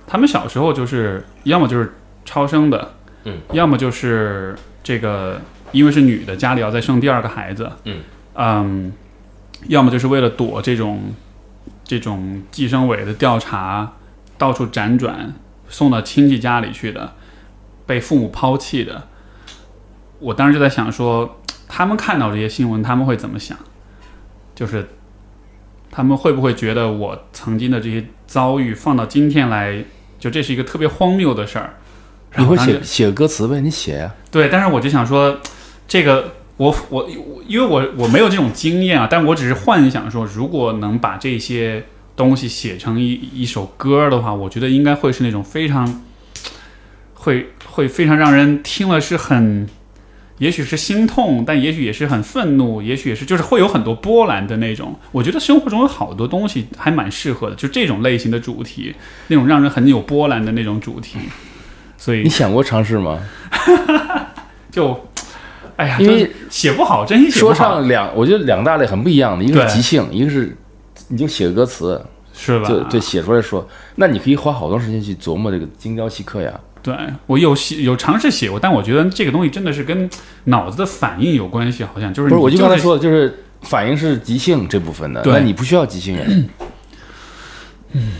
她们小时候就是要么就是超生的，嗯，要么就是这个因为是女的，家里要再生第二个孩子，嗯嗯，要么就是为了躲这种这种计生委的调查，到处辗转送到亲戚家里去的，被父母抛弃的。我当时就在想说，他们看到这些新闻，他们会怎么想？就是他们会不会觉得我曾经的这些遭遇放到今天来，就这是一个特别荒谬的事儿？你会然后写写个歌词呗？你写呀、对，但是我就想说，这个我我我，因为我我没有这种经验啊，但我只是幻想说，如果能把这些东西写成一一首歌的话，我觉得应该会是那种非常会会非常让人听了是很。也许是心痛，但也许也是很愤怒，也许也是就是会有很多波澜的那种。我觉得生活中有好多东西还蛮适合的，就这种类型的主题，那种让人很有波澜的那种主题。所以你想过尝试吗？就，哎呀，因为就是写不好，真心写不说，唱两，我觉得两大类很不一样的，一个是即兴，一个是你就写个歌词，是吧？就对写出来说，那你可以花好多时间去琢磨这个精雕细刻呀。对我有写有尝试写过，但我觉得这个东西真的是跟脑子的反应有关系，好像就是不是，我刚才说的，就是反应是即兴这部分的，对。那你不需要即兴嗯，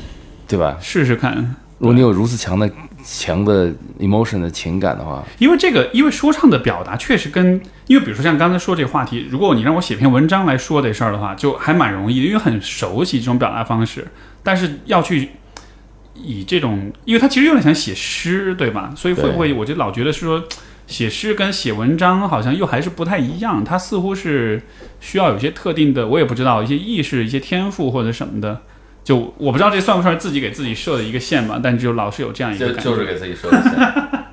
对吧？试试看，如果你有如此强的强的 emotion 的情感的话，因为这个，因为说唱的表达确实跟，因为比如说像刚才说这个话题，如果你让我写篇文章来说这事儿的话，就还蛮容易的，因为很熟悉这种表达方式，但是要去以这种，因为他其实有点想写诗，对吧？所以会不会，我就老觉得是说。写诗跟写文章好像又还是不太一样，他似乎是需要有些特定的，我也不知道一些意识、一些天赋或者什么的。就我不知道这算不算自己给自己设的一个线吧，但就老是有这样一个感觉。就是给自己设的线，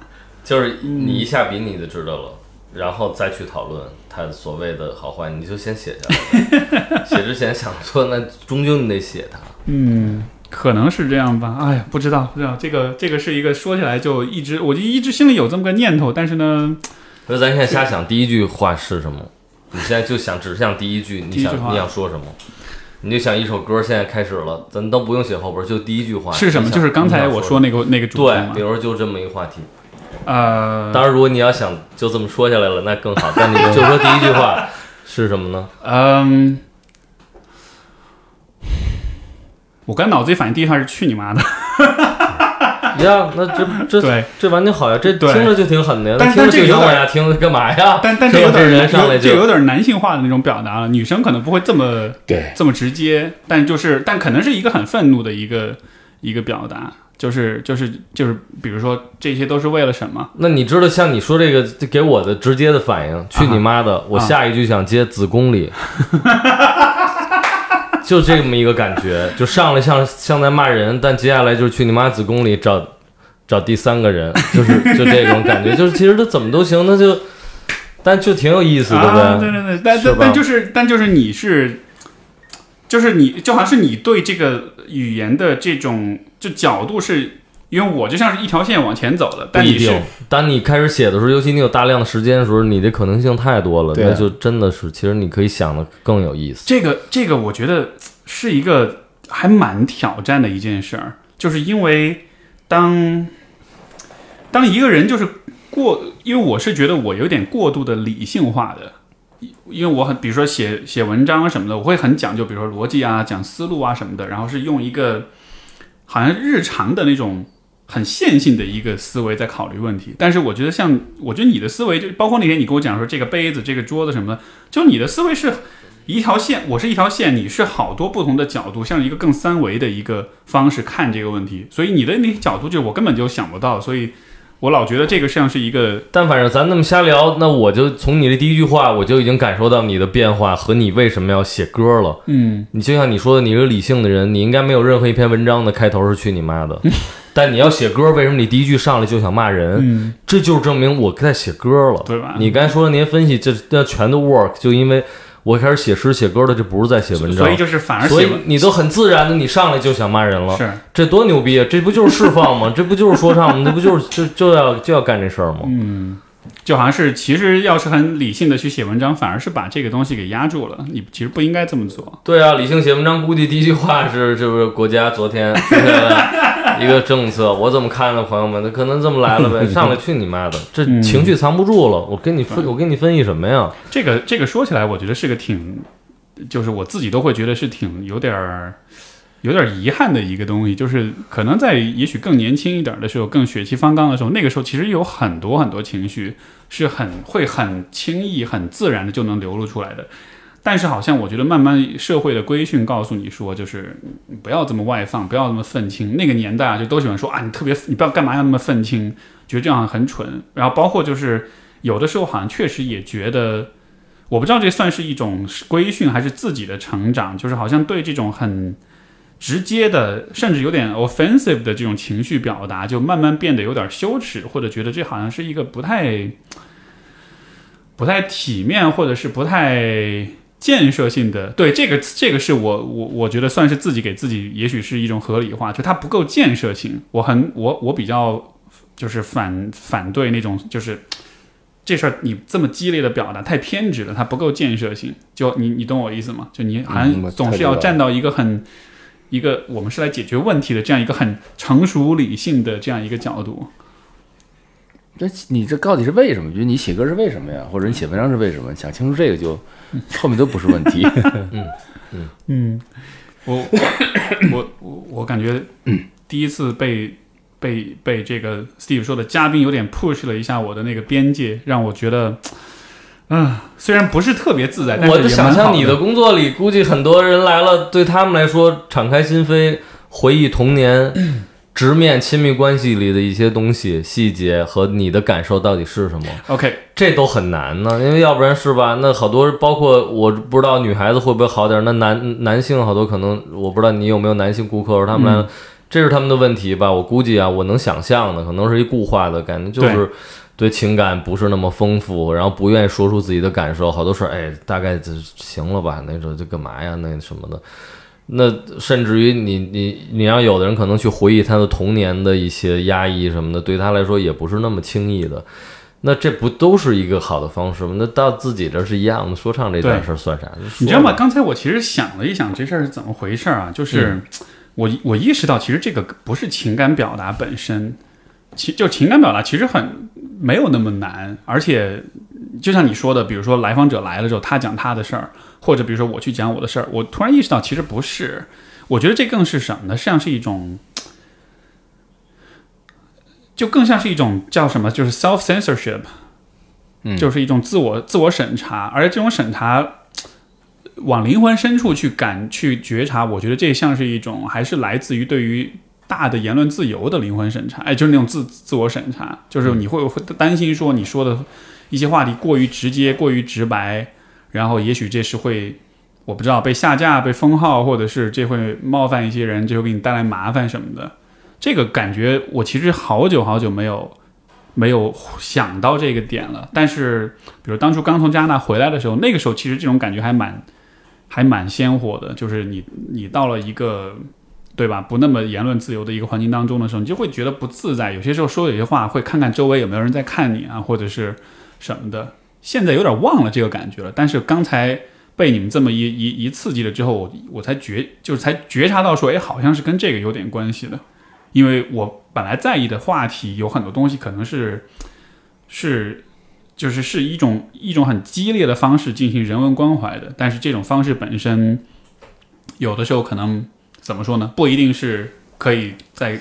就是你一下笔你就知道了，然后再去讨论它所谓的好坏，你就先写下来。写之前想说，那终究你得写它。嗯，可能是这样吧。哎呀，不知道，不知道。这个这个是一个说起来就一直，我就一直心里有这么个念头，但是呢，所以咱现在瞎想，第一句话是什么？你现在就想，只想第一句，你想你想说什么？你就想一首歌现在开始了，咱都不用写后边，就第一句话是什么？就是刚才我说那个那个主题比。如就这么一个话题。呃，当然，如果你要想就这么说下来了，那更好。但你就说第一句话是什么呢？嗯，我刚脑子里反应第一句话是去你妈的。呀，那这这对这完全好呀，这听着就挺狠的呀，但那听着就想但这个有点听，干嘛呀？但但这有这有点人上来就有点男性化的那种表达了，女生可能不会这么对，这么直接，但就是但可能是一个很愤怒的一个一个表达，就是就是就是，比如说这些都是为了什么？那你知道，像你说这个给我的直接的反应，去你妈的！我下一句想接子宫里，就这么一个感觉，就上来像像在骂人，但接下来就是去你妈子宫里找找第三个人，就是就这种感觉，就是其实他怎么都行，那就但就挺有意思的啊，呗。对对对，但但但就是但就是你是，就是你就好像是你对这个语言的这种就角度是，因为我就像是一条线往前走的，但你是。当你开始写的时候，尤其你有大量的时间的时候，你的可能性太多了，那就真的是，其实你可以想的更有意思。这个这个，我觉得是一个还蛮挑战的一件事儿，就是因为当当一个人就是过，因为我是觉得我有点过度的理性化的，因为我很比如说写写文章啊什么的，我会很讲究，比如说逻辑啊、讲思路啊什么的，然后是用一个好像日常的那种。很线性的一个思维在考虑问题，但是我觉得像，我觉得你的思维就包括那天你跟我讲说这个杯子、这个桌子什么的，就你的思维是一条线，我是一条线，你是好多不同的角度，像一个更三维的一个方式看这个问题，所以你的那个角度就我根本就想不到，所以我老觉得这个像是一个但反正咱那么瞎聊，那我就从你的第一句话，我就已经感受到你的变化和你为什么要写歌了。嗯，你就像你说的，你是个理性的人，你应该没有任何一篇文章的开头是去你妈的，但你要写歌，为什么你第一句上来就想骂人？嗯，这就是证明我在写歌了，对吧你刚才说的那些分析，这这全都 work，就因为我开始写诗写歌的，这不是在写文章，所以就是反而所以写你都很自然的，你上来就想骂人了，是这多牛逼啊！这不就是释放吗？这不就是说唱吗？这不就是就就要就要干这事儿吗？嗯就好像是其实要是很理性的去写文章，反而是把这个东西给压住了。你其实不应该这么做。对啊，理性写文章，估计第一句话是是不是国家昨天出现了一个政策？我怎么看呢，朋友们？那可能这么来了呗。上来去你妈的，这嗯情绪藏不住了。我跟你分，我跟你分析什么呀？这个这个说起来，我觉得是个挺，就是我自己都会觉得是挺有点儿有点遗憾的一个东西，就是可能在也许更年轻一点的时候，更血气方刚的时候，那个时候其实有很多很多情绪是很会很轻易、很自然的就能流露出来的。但是好像我觉得慢慢社会的规训告诉你说，就是不要这么外放，不要这么愤青。那个年代啊，就都喜欢说啊，你特别你不要干嘛要那么愤青，觉得这样很蠢。然后包括就是有的时候好像确实也觉得。我不知道这算是一种规训还是自己的成长，就是好像对这种很 直接的，甚至有点 offensive 的这种情绪表达，就慢慢变得有点羞耻，或者觉得这好像是一个不太不太体面，或者是不太建设性的。对，这个这个是我我我觉得算是自己给自己，也许是一种合理化，就它不够建设性。我很我我比较就是反反对那种就是。这事儿你这么激烈的表达太偏执了，它不够建设性。就你你懂我意思吗？就你好嗯我像总是要站到一个很一个我们是来解决问题的这样一个很成熟理性的这样一个角度。这你这到底是为什么？比如你写歌是为什么呀？或者你写文章是为什么？想清楚这个就 后面都不是问题。嗯，我我我我感觉第一次被被被这个 Steve 说的嘉宾有点 push 了一下我的那个边界，让我觉得，嗯、虽然不是特别自在，但是我想象你的工作里，估计很多人来了，对他们来说，敞开心扉，回忆童年，直面亲密关系里的一些东西、细节和你的感受到底是什么，OK，这都很难呢。因为要不然是吧？那好多包括我不知道女孩子会不会好点，那男男性好多可能我不知道你有没有男性顾客，他们来了。这是他们的问题吧？我估计啊，我能想象的，可能是一固化的感觉，就是对情感不是那么丰富，然后不愿意说出自己的感受，好多事儿，哎，大概就行了吧，那种就干嘛呀，那什么的。那甚至于你你你让有的人可能去回忆他的童年的一些压抑什么的，对他来说也不是那么轻易的。那这不都是一个好的方式吗？那到自己这儿是一样的，说唱这件事儿算啥？你知道吗？刚才我其实想了一想，这事儿是怎么回事儿啊？就是、我我意识到，其实这个不是情感表达本身，其就情感表达其实很没有那么难，而且就像你说的，比如说来访者来了之后，他讲他的事儿，或者比如说我去讲我的事儿，我突然意识到其实不是，我觉得这更是什么呢？实际上是一种。就更像是一种叫什么，就是 self censorship，嗯就是一种自我自我审查，而这种审查往灵魂深处去感去觉察，我觉得这像是一种还是来自于对于大的言论自由的灵魂审查，哎，就是那种自自我审查，就是你会会担心说你说的一些话题过于直接、过于直白，然后也许这是会我不知道被下架、被封号，或者是这会冒犯一些人，这会给你带来麻烦什么的。这个感觉我其实好久好久没有没有想到这个点了。但是，比如当初刚从加拿大回来的时候，那个时候其实这种感觉还蛮还蛮鲜活的。就是你你到了一个对吧不那么言论自由的一个环境当中的时候，你就会觉得不自在。有些时候说有些话会看看周围有没有人在看你啊，或者是什么的。现在有点忘了这个感觉了，但是刚才被你们这么一一一刺激了之后，我我才觉就是才觉察到说，哎，好像是跟这个有点关系的。因为我本来在意的话题有很多东西，可能是是就是是一种一种很激烈的方式进行人文关怀的，但是这种方式本身有的时候可能怎么说呢？不一定是可以在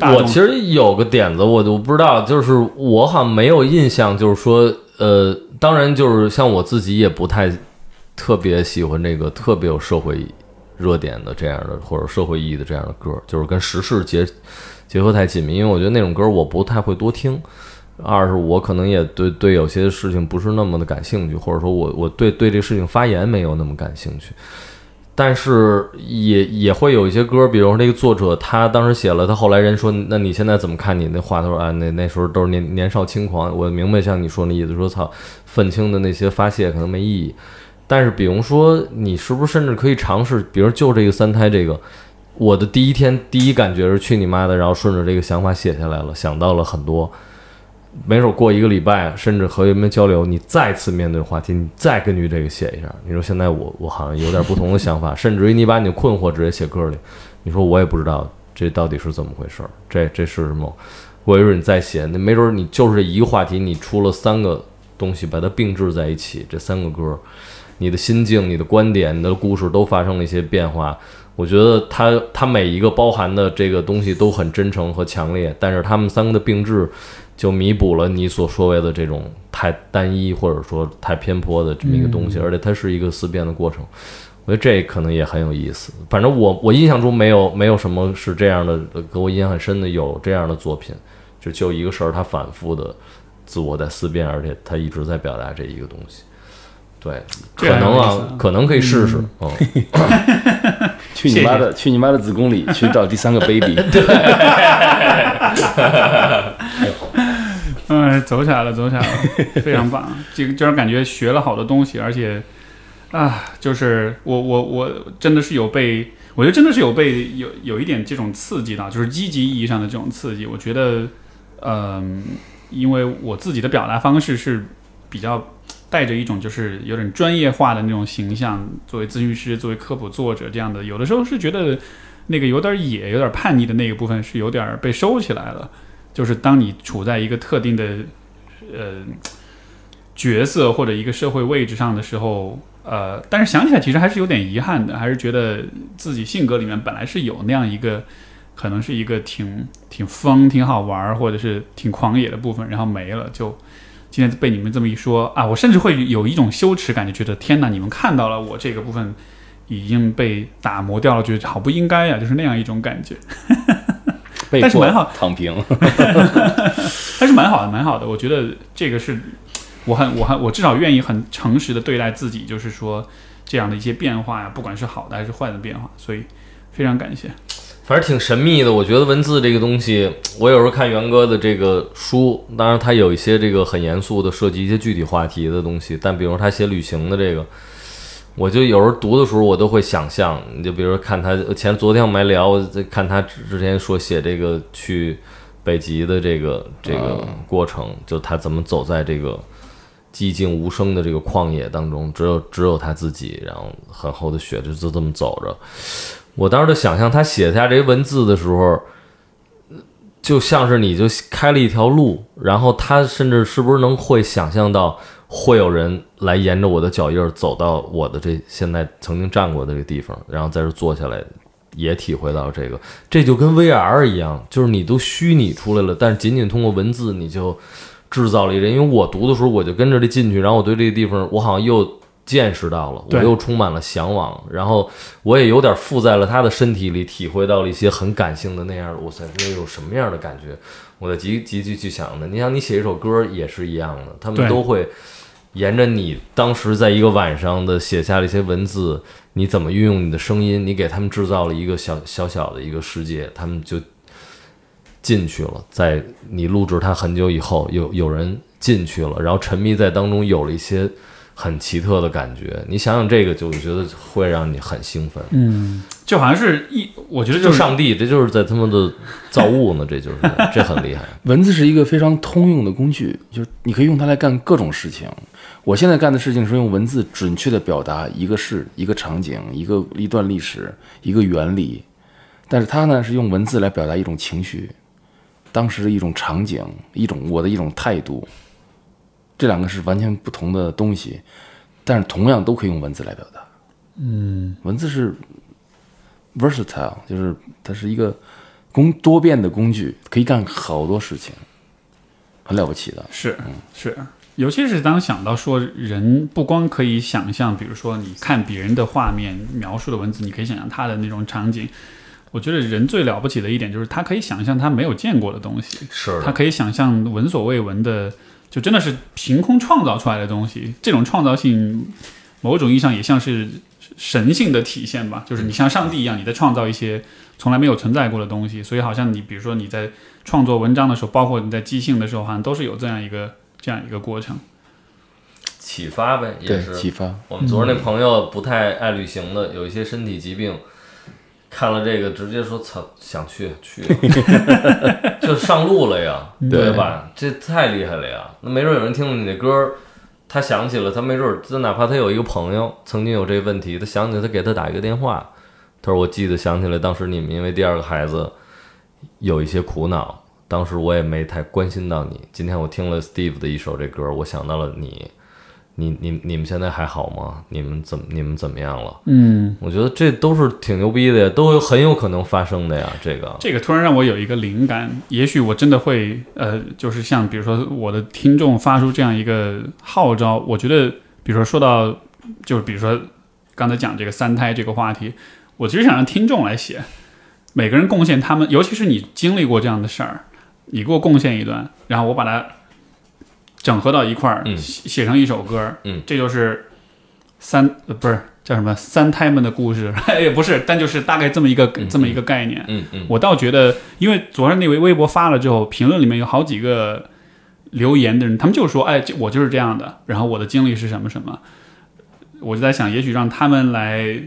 我其实有个点子，我我不知道，就是我好像没有印象，就是说，呃，当然就是像我自己也不太特别喜欢这个特别有社会热点的这样的或者社会意义的这样的歌，就是跟时事结结合太紧密，因为我觉得那种歌我不太会多听。二是我可能也对对有些事情不是那么的感兴趣，或者说我我对对这事情发言没有那么感兴趣。但是也也会有一些歌，比如说这个作者他当时写了，他后来人说，那你现在怎么看你那话？他说啊，那那时候都是年年少轻狂。我明白像你说那意思，说操，愤青的那些发泄可能没意义。但是比如说，你是不是甚至可以尝试，比如就这个三胎这个，我的第一天第一感觉是去你妈的，然后顺着这个想法写下来了，想到了很多。没准过一个礼拜，甚至和人们交流，你再次面对话题，你再根据这个写一下。你说现在我我好像有点不同的想法，甚至于你把你的困惑直接写歌里。你说我也不知道这到底是怎么回事儿，这这是什么？过一会儿你再写，那没准你就是一个话题，你出了三个东西，把它并置在一起，这三个歌，你的心境、你的观点、你的故事都发生了一些变化。我觉得它它每一个包含的这个东西都很真诚和强烈，但是他们三个的并置。就弥补了你所说谓的这种太单一或者说太偏颇的这么一个东西，而且它是一个思辨的过程。我觉得这可能也很有意思。反正我我印象中没有没有什么是这样的，给我印象很深的有这样的作品，就就一个事儿，他反复的自我在思辨，而且他一直在表达这一个东西。对，可能啊，可能可以试试。嗯，去你妈的，去你妈的子宫里去找第三个 baby。嗯，走起来了，走起来了，非常棒。这个就是感觉学了好多东西，而且啊，就是我我我真的是有被，我觉得真的是有被有有一点这种刺激到，就是积极意义上的这种刺激。我觉得，嗯，因为我自己的表达方式是比较带着一种就是有点专业化的那种形象，作为咨询师，作为科普作者这样的，有的时候是觉得那个有点野、有点叛逆的那个部分是有点被收起来了。就是当你处在一个特定的呃角色或者一个社会位置上的时候，呃，但是想起来其实还是有点遗憾的，还是觉得自己性格里面本来是有那样一个，可能是一个挺挺疯、挺好玩或者是挺狂野的部分，然后没了。就今天被你们这么一说啊，我甚至会有一种羞耻感，就觉得天哪，你们看到了我这个部分已经被打磨掉了，觉得好不应该呀，就是那样一种感觉。但是蛮好，躺平，还是蛮好的，蛮好的。我觉得这个是我很，我很，我至少愿意很诚实的对待自己，就是说这样的一些变化呀，不管是好的还是坏的变化，所以非常感谢。反正挺神秘的，我觉得文字这个东西，我有时候看元哥的这个书，当然他有一些这个很严肃的涉及一些具体话题的东西，但比如他写旅行的这个。我就有时候读的时候，我都会想象，你就比如说看他前昨天我们还聊，在看他之前说写这个去北极的这个这个过程，就他怎么走在这个寂静无声的这个旷野当中，只有只有他自己，然后很厚的雪就就这么走着。我当时就想象他写下这些文字的时候，就像是你就开了一条路，然后他甚至是不是能会想象到。会有人来沿着我的脚印走到我的这现在曾经站过的这个地方，然后在这坐下来，也体会到这个。这就跟 VR 一样，就是你都虚拟出来了，但是仅仅通过文字，你就制造了一人。因为我读的时候，我就跟着这进去，然后我对这个地方，我好像又见识到了，我又充满了向往，然后我也有点附在了他的身体里，体会到了一些很感性的那样。我塞，那有什么样的感觉？我在急急急去想的。你想，你写一首歌也是一样的，他们都会。沿着你当时在一个晚上的写下了一些文字，你怎么运用你的声音？你给他们制造了一个小小小的一个世界，他们就进去了。在你录制它很久以后，有有人进去了，然后沉迷在当中，有了一些很奇特的感觉。你想想这个，就觉得会让你很兴奋。嗯，就好像是一，我觉得就是上帝，这就是在他们的造物呢，这就是这很厉害。文字是一个非常通用的工具，就是你可以用它来干各种事情。我现在干的事情是用文字准确的表达一个事、一个场景、一个一段历史、一个原理，但是他呢是用文字来表达一种情绪，当时的一种场景、一种我的一种态度，这两个是完全不同的东西，但是同样都可以用文字来表达。嗯，文字是 versatile，就是它是一个工多变的工具，可以干好多事情，很了不起的。是，嗯是。尤其是当想到说人不光可以想象，比如说你看别人的画面描述的文字，你可以想象他的那种场景。我觉得人最了不起的一点就是他可以想象他没有见过的东西，是他可以想象闻所未闻的，就真的是凭空创造出来的东西。这种创造性，某种意义上也像是神性的体现吧，就是你像上帝一样，你在创造一些从来没有存在过的东西，所以好像你比如说你在创作文章的时候，包括你在即兴的时候，好像都是有这样一个这样一个过程。启发呗，也，是启发。我们昨儿那朋友不太爱旅行的，有一些身体疾病，看了这个直接说操，想去去，就上路了呀，对吧？这太厉害了呀！那没准有人听了你那歌儿，他想起了，他没准儿，就哪怕他有一个朋友曾经有这个问题，他想起来，他给他打一个电话，他说我记得想起来，当时你们因为第二个孩子有一些苦恼，当时我也没太关心到你。今天我听了 Steve 的一首这歌，我想到了你。你你你们现在还好吗？你们怎么你们怎么样了？嗯，我觉得这都是挺牛逼的呀，都有很有可能发生的呀。这个这个突然让我有一个灵感，也许我真的会呃，就是像比如说我的听众发出这样一个号召，我觉得比如说说到就是比如说刚才讲这个三胎这个话题，我其实想让听众来写，每个人贡献他们，尤其是你经历过这样的事儿，你给我贡献一段，然后我把它整合到一块儿，嗯写写成一首歌，嗯，这就是三呃不是叫什么三胎们的故事，也不是，但就是大概这么一个、这么一个概念。嗯嗯我倒觉得，因为昨天那位微博发了之后，评论里面有好几个留言的人，他们就说：“哎，我就是这样的，然后我的经历是什么什么。”我就在想，也许让他们来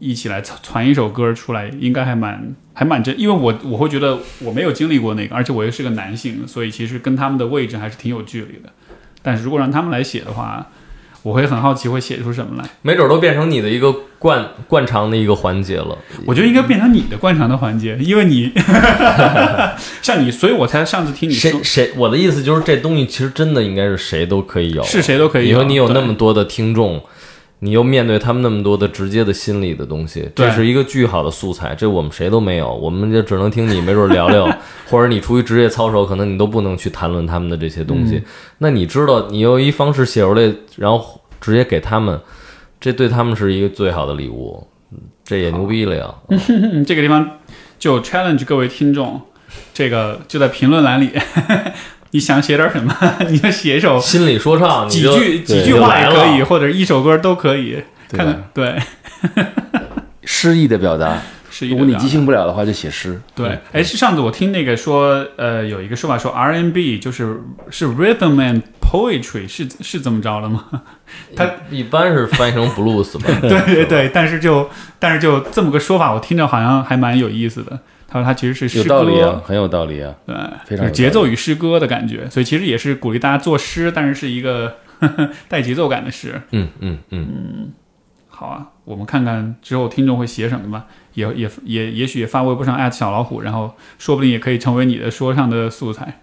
一起来传传一首歌出来，应该还蛮还蛮真，因为我我会觉得我没有经历过那个，而且我又是个男性，所以其实跟他们的位置还是挺有距离的。但是如果让他们来写的话，我会很好奇会写出什么来。没准都变成你的一个惯惯常的一个环节了。我觉得应该变成你的惯常的环节，因为你 像你，所以我才上次听你说谁谁，我的意思就是这东西其实真的应该是谁都可以有，是谁都可以有。你说你有那么多的听众，你又面对他们那么多的直接的心理的东西，这是一个巨好的素材。这我们谁都没有，我们就只能听你没准聊聊，或者你出于职业操守，可能你都不能去谈论他们的这些东嗯西。那你知道，你用一方式写出来，然后直接给他们，这对他们是一个最好的礼物，这也牛逼了呀！嗯，这个地方就 challenge 各位听众，这个就在评论栏里，你想写点什么，你就写一首心理说唱，几句几句话也可以，或者一首歌都可以。对看看，对，诗意的表达，是如果你即兴不了的话，就写诗。对，哎，是上次我听那个说，呃，有一个说法说 R&B 就是是 rhythm and poetry，是是这么着了吗？它一般是翻译成 blues 吧？对对对，但是就但是就这么个说法，我听着好像还蛮有意思的。他说他其实是诗有歌，道理啊，很有道理啊。对，非常有有节奏与诗歌的感觉，所以其实也是鼓励大家作诗，但是是一个呵 呵带节奏感的诗。嗯嗯嗯，好啊，我们看看之后听众会写什么吧，也也也也许也发微博上艾特小老虎，然后说不定也可以成为你的说唱的素材。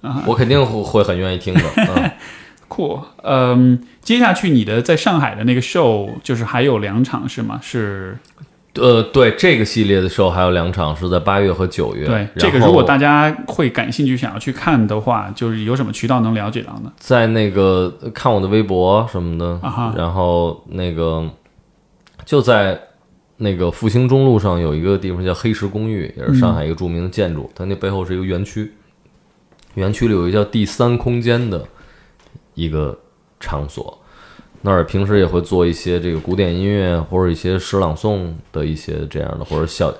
啊我肯定会会很愿意听的。嗯，酷，嗯，接下去你的在上海的那个 show 就是还有两场是吗？是呃，对，这个系列的 show 还有两场是在八月和九月。对这个，如果大家会感兴趣想要去看的话，就是有什么渠道能了解到呢？在那个看我的微博什么的，啊哈然后那个就在那个复兴中路上有一个地方叫黑石公寓，也是上海一个著名的建筑，它那背后是一个园区，园区里有一个叫第三空间的一个场所。那儿平时也会做一些这个古典音乐或者一些诗朗诵的一些这样的，或者小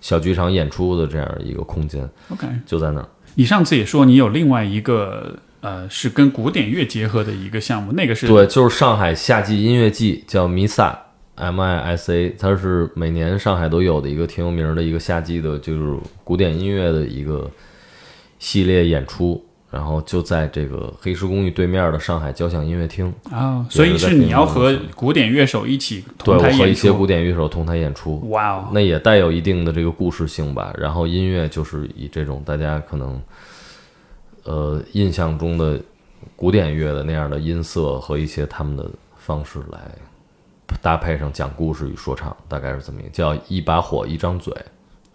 小剧场演出的这样一个空间，OK，就在那儿。你上次也说你有另外一个呃是跟古典乐结合的一个项目，那个是对，就是上海夏季音乐季，叫弥撒 M I S A，它是每年上海都有的一个挺有名的一个夏季的，就是古典音乐的一个系列演出。然后就在这个黑石公寓对面的上海交响音乐厅，啊、所以是你要和古典乐手一起同台演出，对和一些古。典乐手同台演出，哇哦，那也带有一定的这个故事性吧。然后音乐就是以这种大家可能呃印象中的古典乐的那样的音色和一些他们的方式来搭配上讲故事与说唱，大概是这么一个叫一把火一张嘴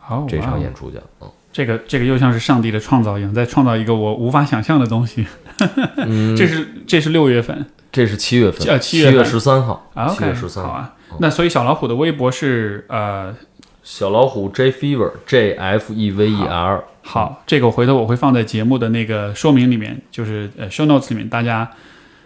哦，这场演出叫。嗯这个这个又像是上帝的创造一样，在创造一个我无法想象的东西。嗯 这是这是六月份这是七月份，呃七月十三号，啊七月十三号。好啊。那所以小老虎的微博是呃小老虎 J Fever J F E V E R，好，这个我回头我会放在节目的那个说明里面，就是呃 show notes 里面，大家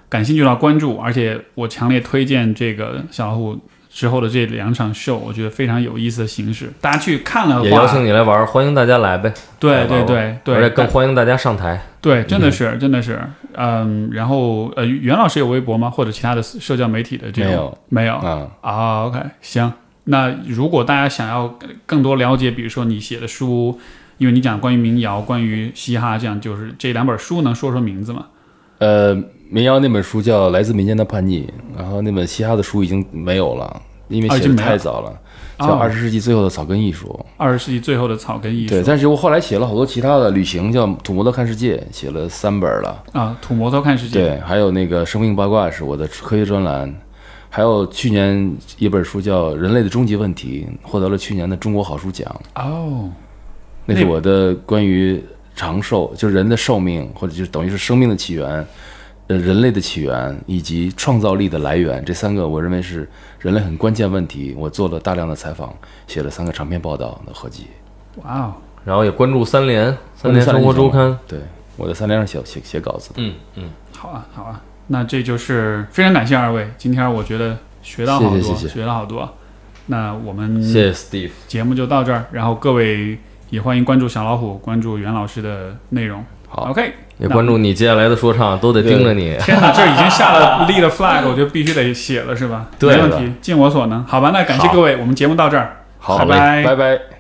感兴趣的话关注，而且我强烈推荐这个小老虎之后的这两场秀，我觉得非常有意思的形式，大家去看了的也邀请，你来玩，欢迎大家来呗。对对对对，而且更欢迎大家上台。对，真的是真的是，嗯，然后呃，袁老师有微博吗？或者其他的社交媒体的这种没有没有啊，啊？OK，行，那如果大家想要更多了解，比如说你写的书，因为你讲关于民谣、关于嘻哈这样，就是这两本书，能说说名字吗？呃，民谣那本书叫《来自民间的叛逆》，然后那本嘻哈的书已经没有了，因为写的太早了，叫《哦二十世纪最后的草根艺术》。二十世纪最后的草根艺术对，但是我后来写了好多其他的旅行，叫《土摩托看世界》，写了三本了。啊，土摩托看世界，对，还有那个生命八卦是我的科学专栏，还有去年一本书叫《人类的终极问题》，获得了去年的中国好书奖。哦，那是我的关于长寿，就是人的寿命，或者就是等于是生命的起源，呃，人类的起源以及创造力的来源，这三个我认为是人类很关键问题。我做了大量的采访，写了三个长篇报道的合集。哇哦，然后也关注三联、三联生活周刊。对，我在三联上写写写稿子的。嗯嗯，好啊，好啊，那这就是非常感谢二位，今天我觉得学到好多，谢谢谢谢学到好多。那我们谢谢 Steve。节目就到这儿，然后各位也欢迎关注小老虎，关注袁老师的内容。好 OK，也关注你接下来的说唱，都得盯着你。天哪，这已经下了立了 flag，我觉得必须得写了，是吧？对没问题，尽我所能。好吧，那感谢各位，我们节目到这儿，好拜拜拜拜。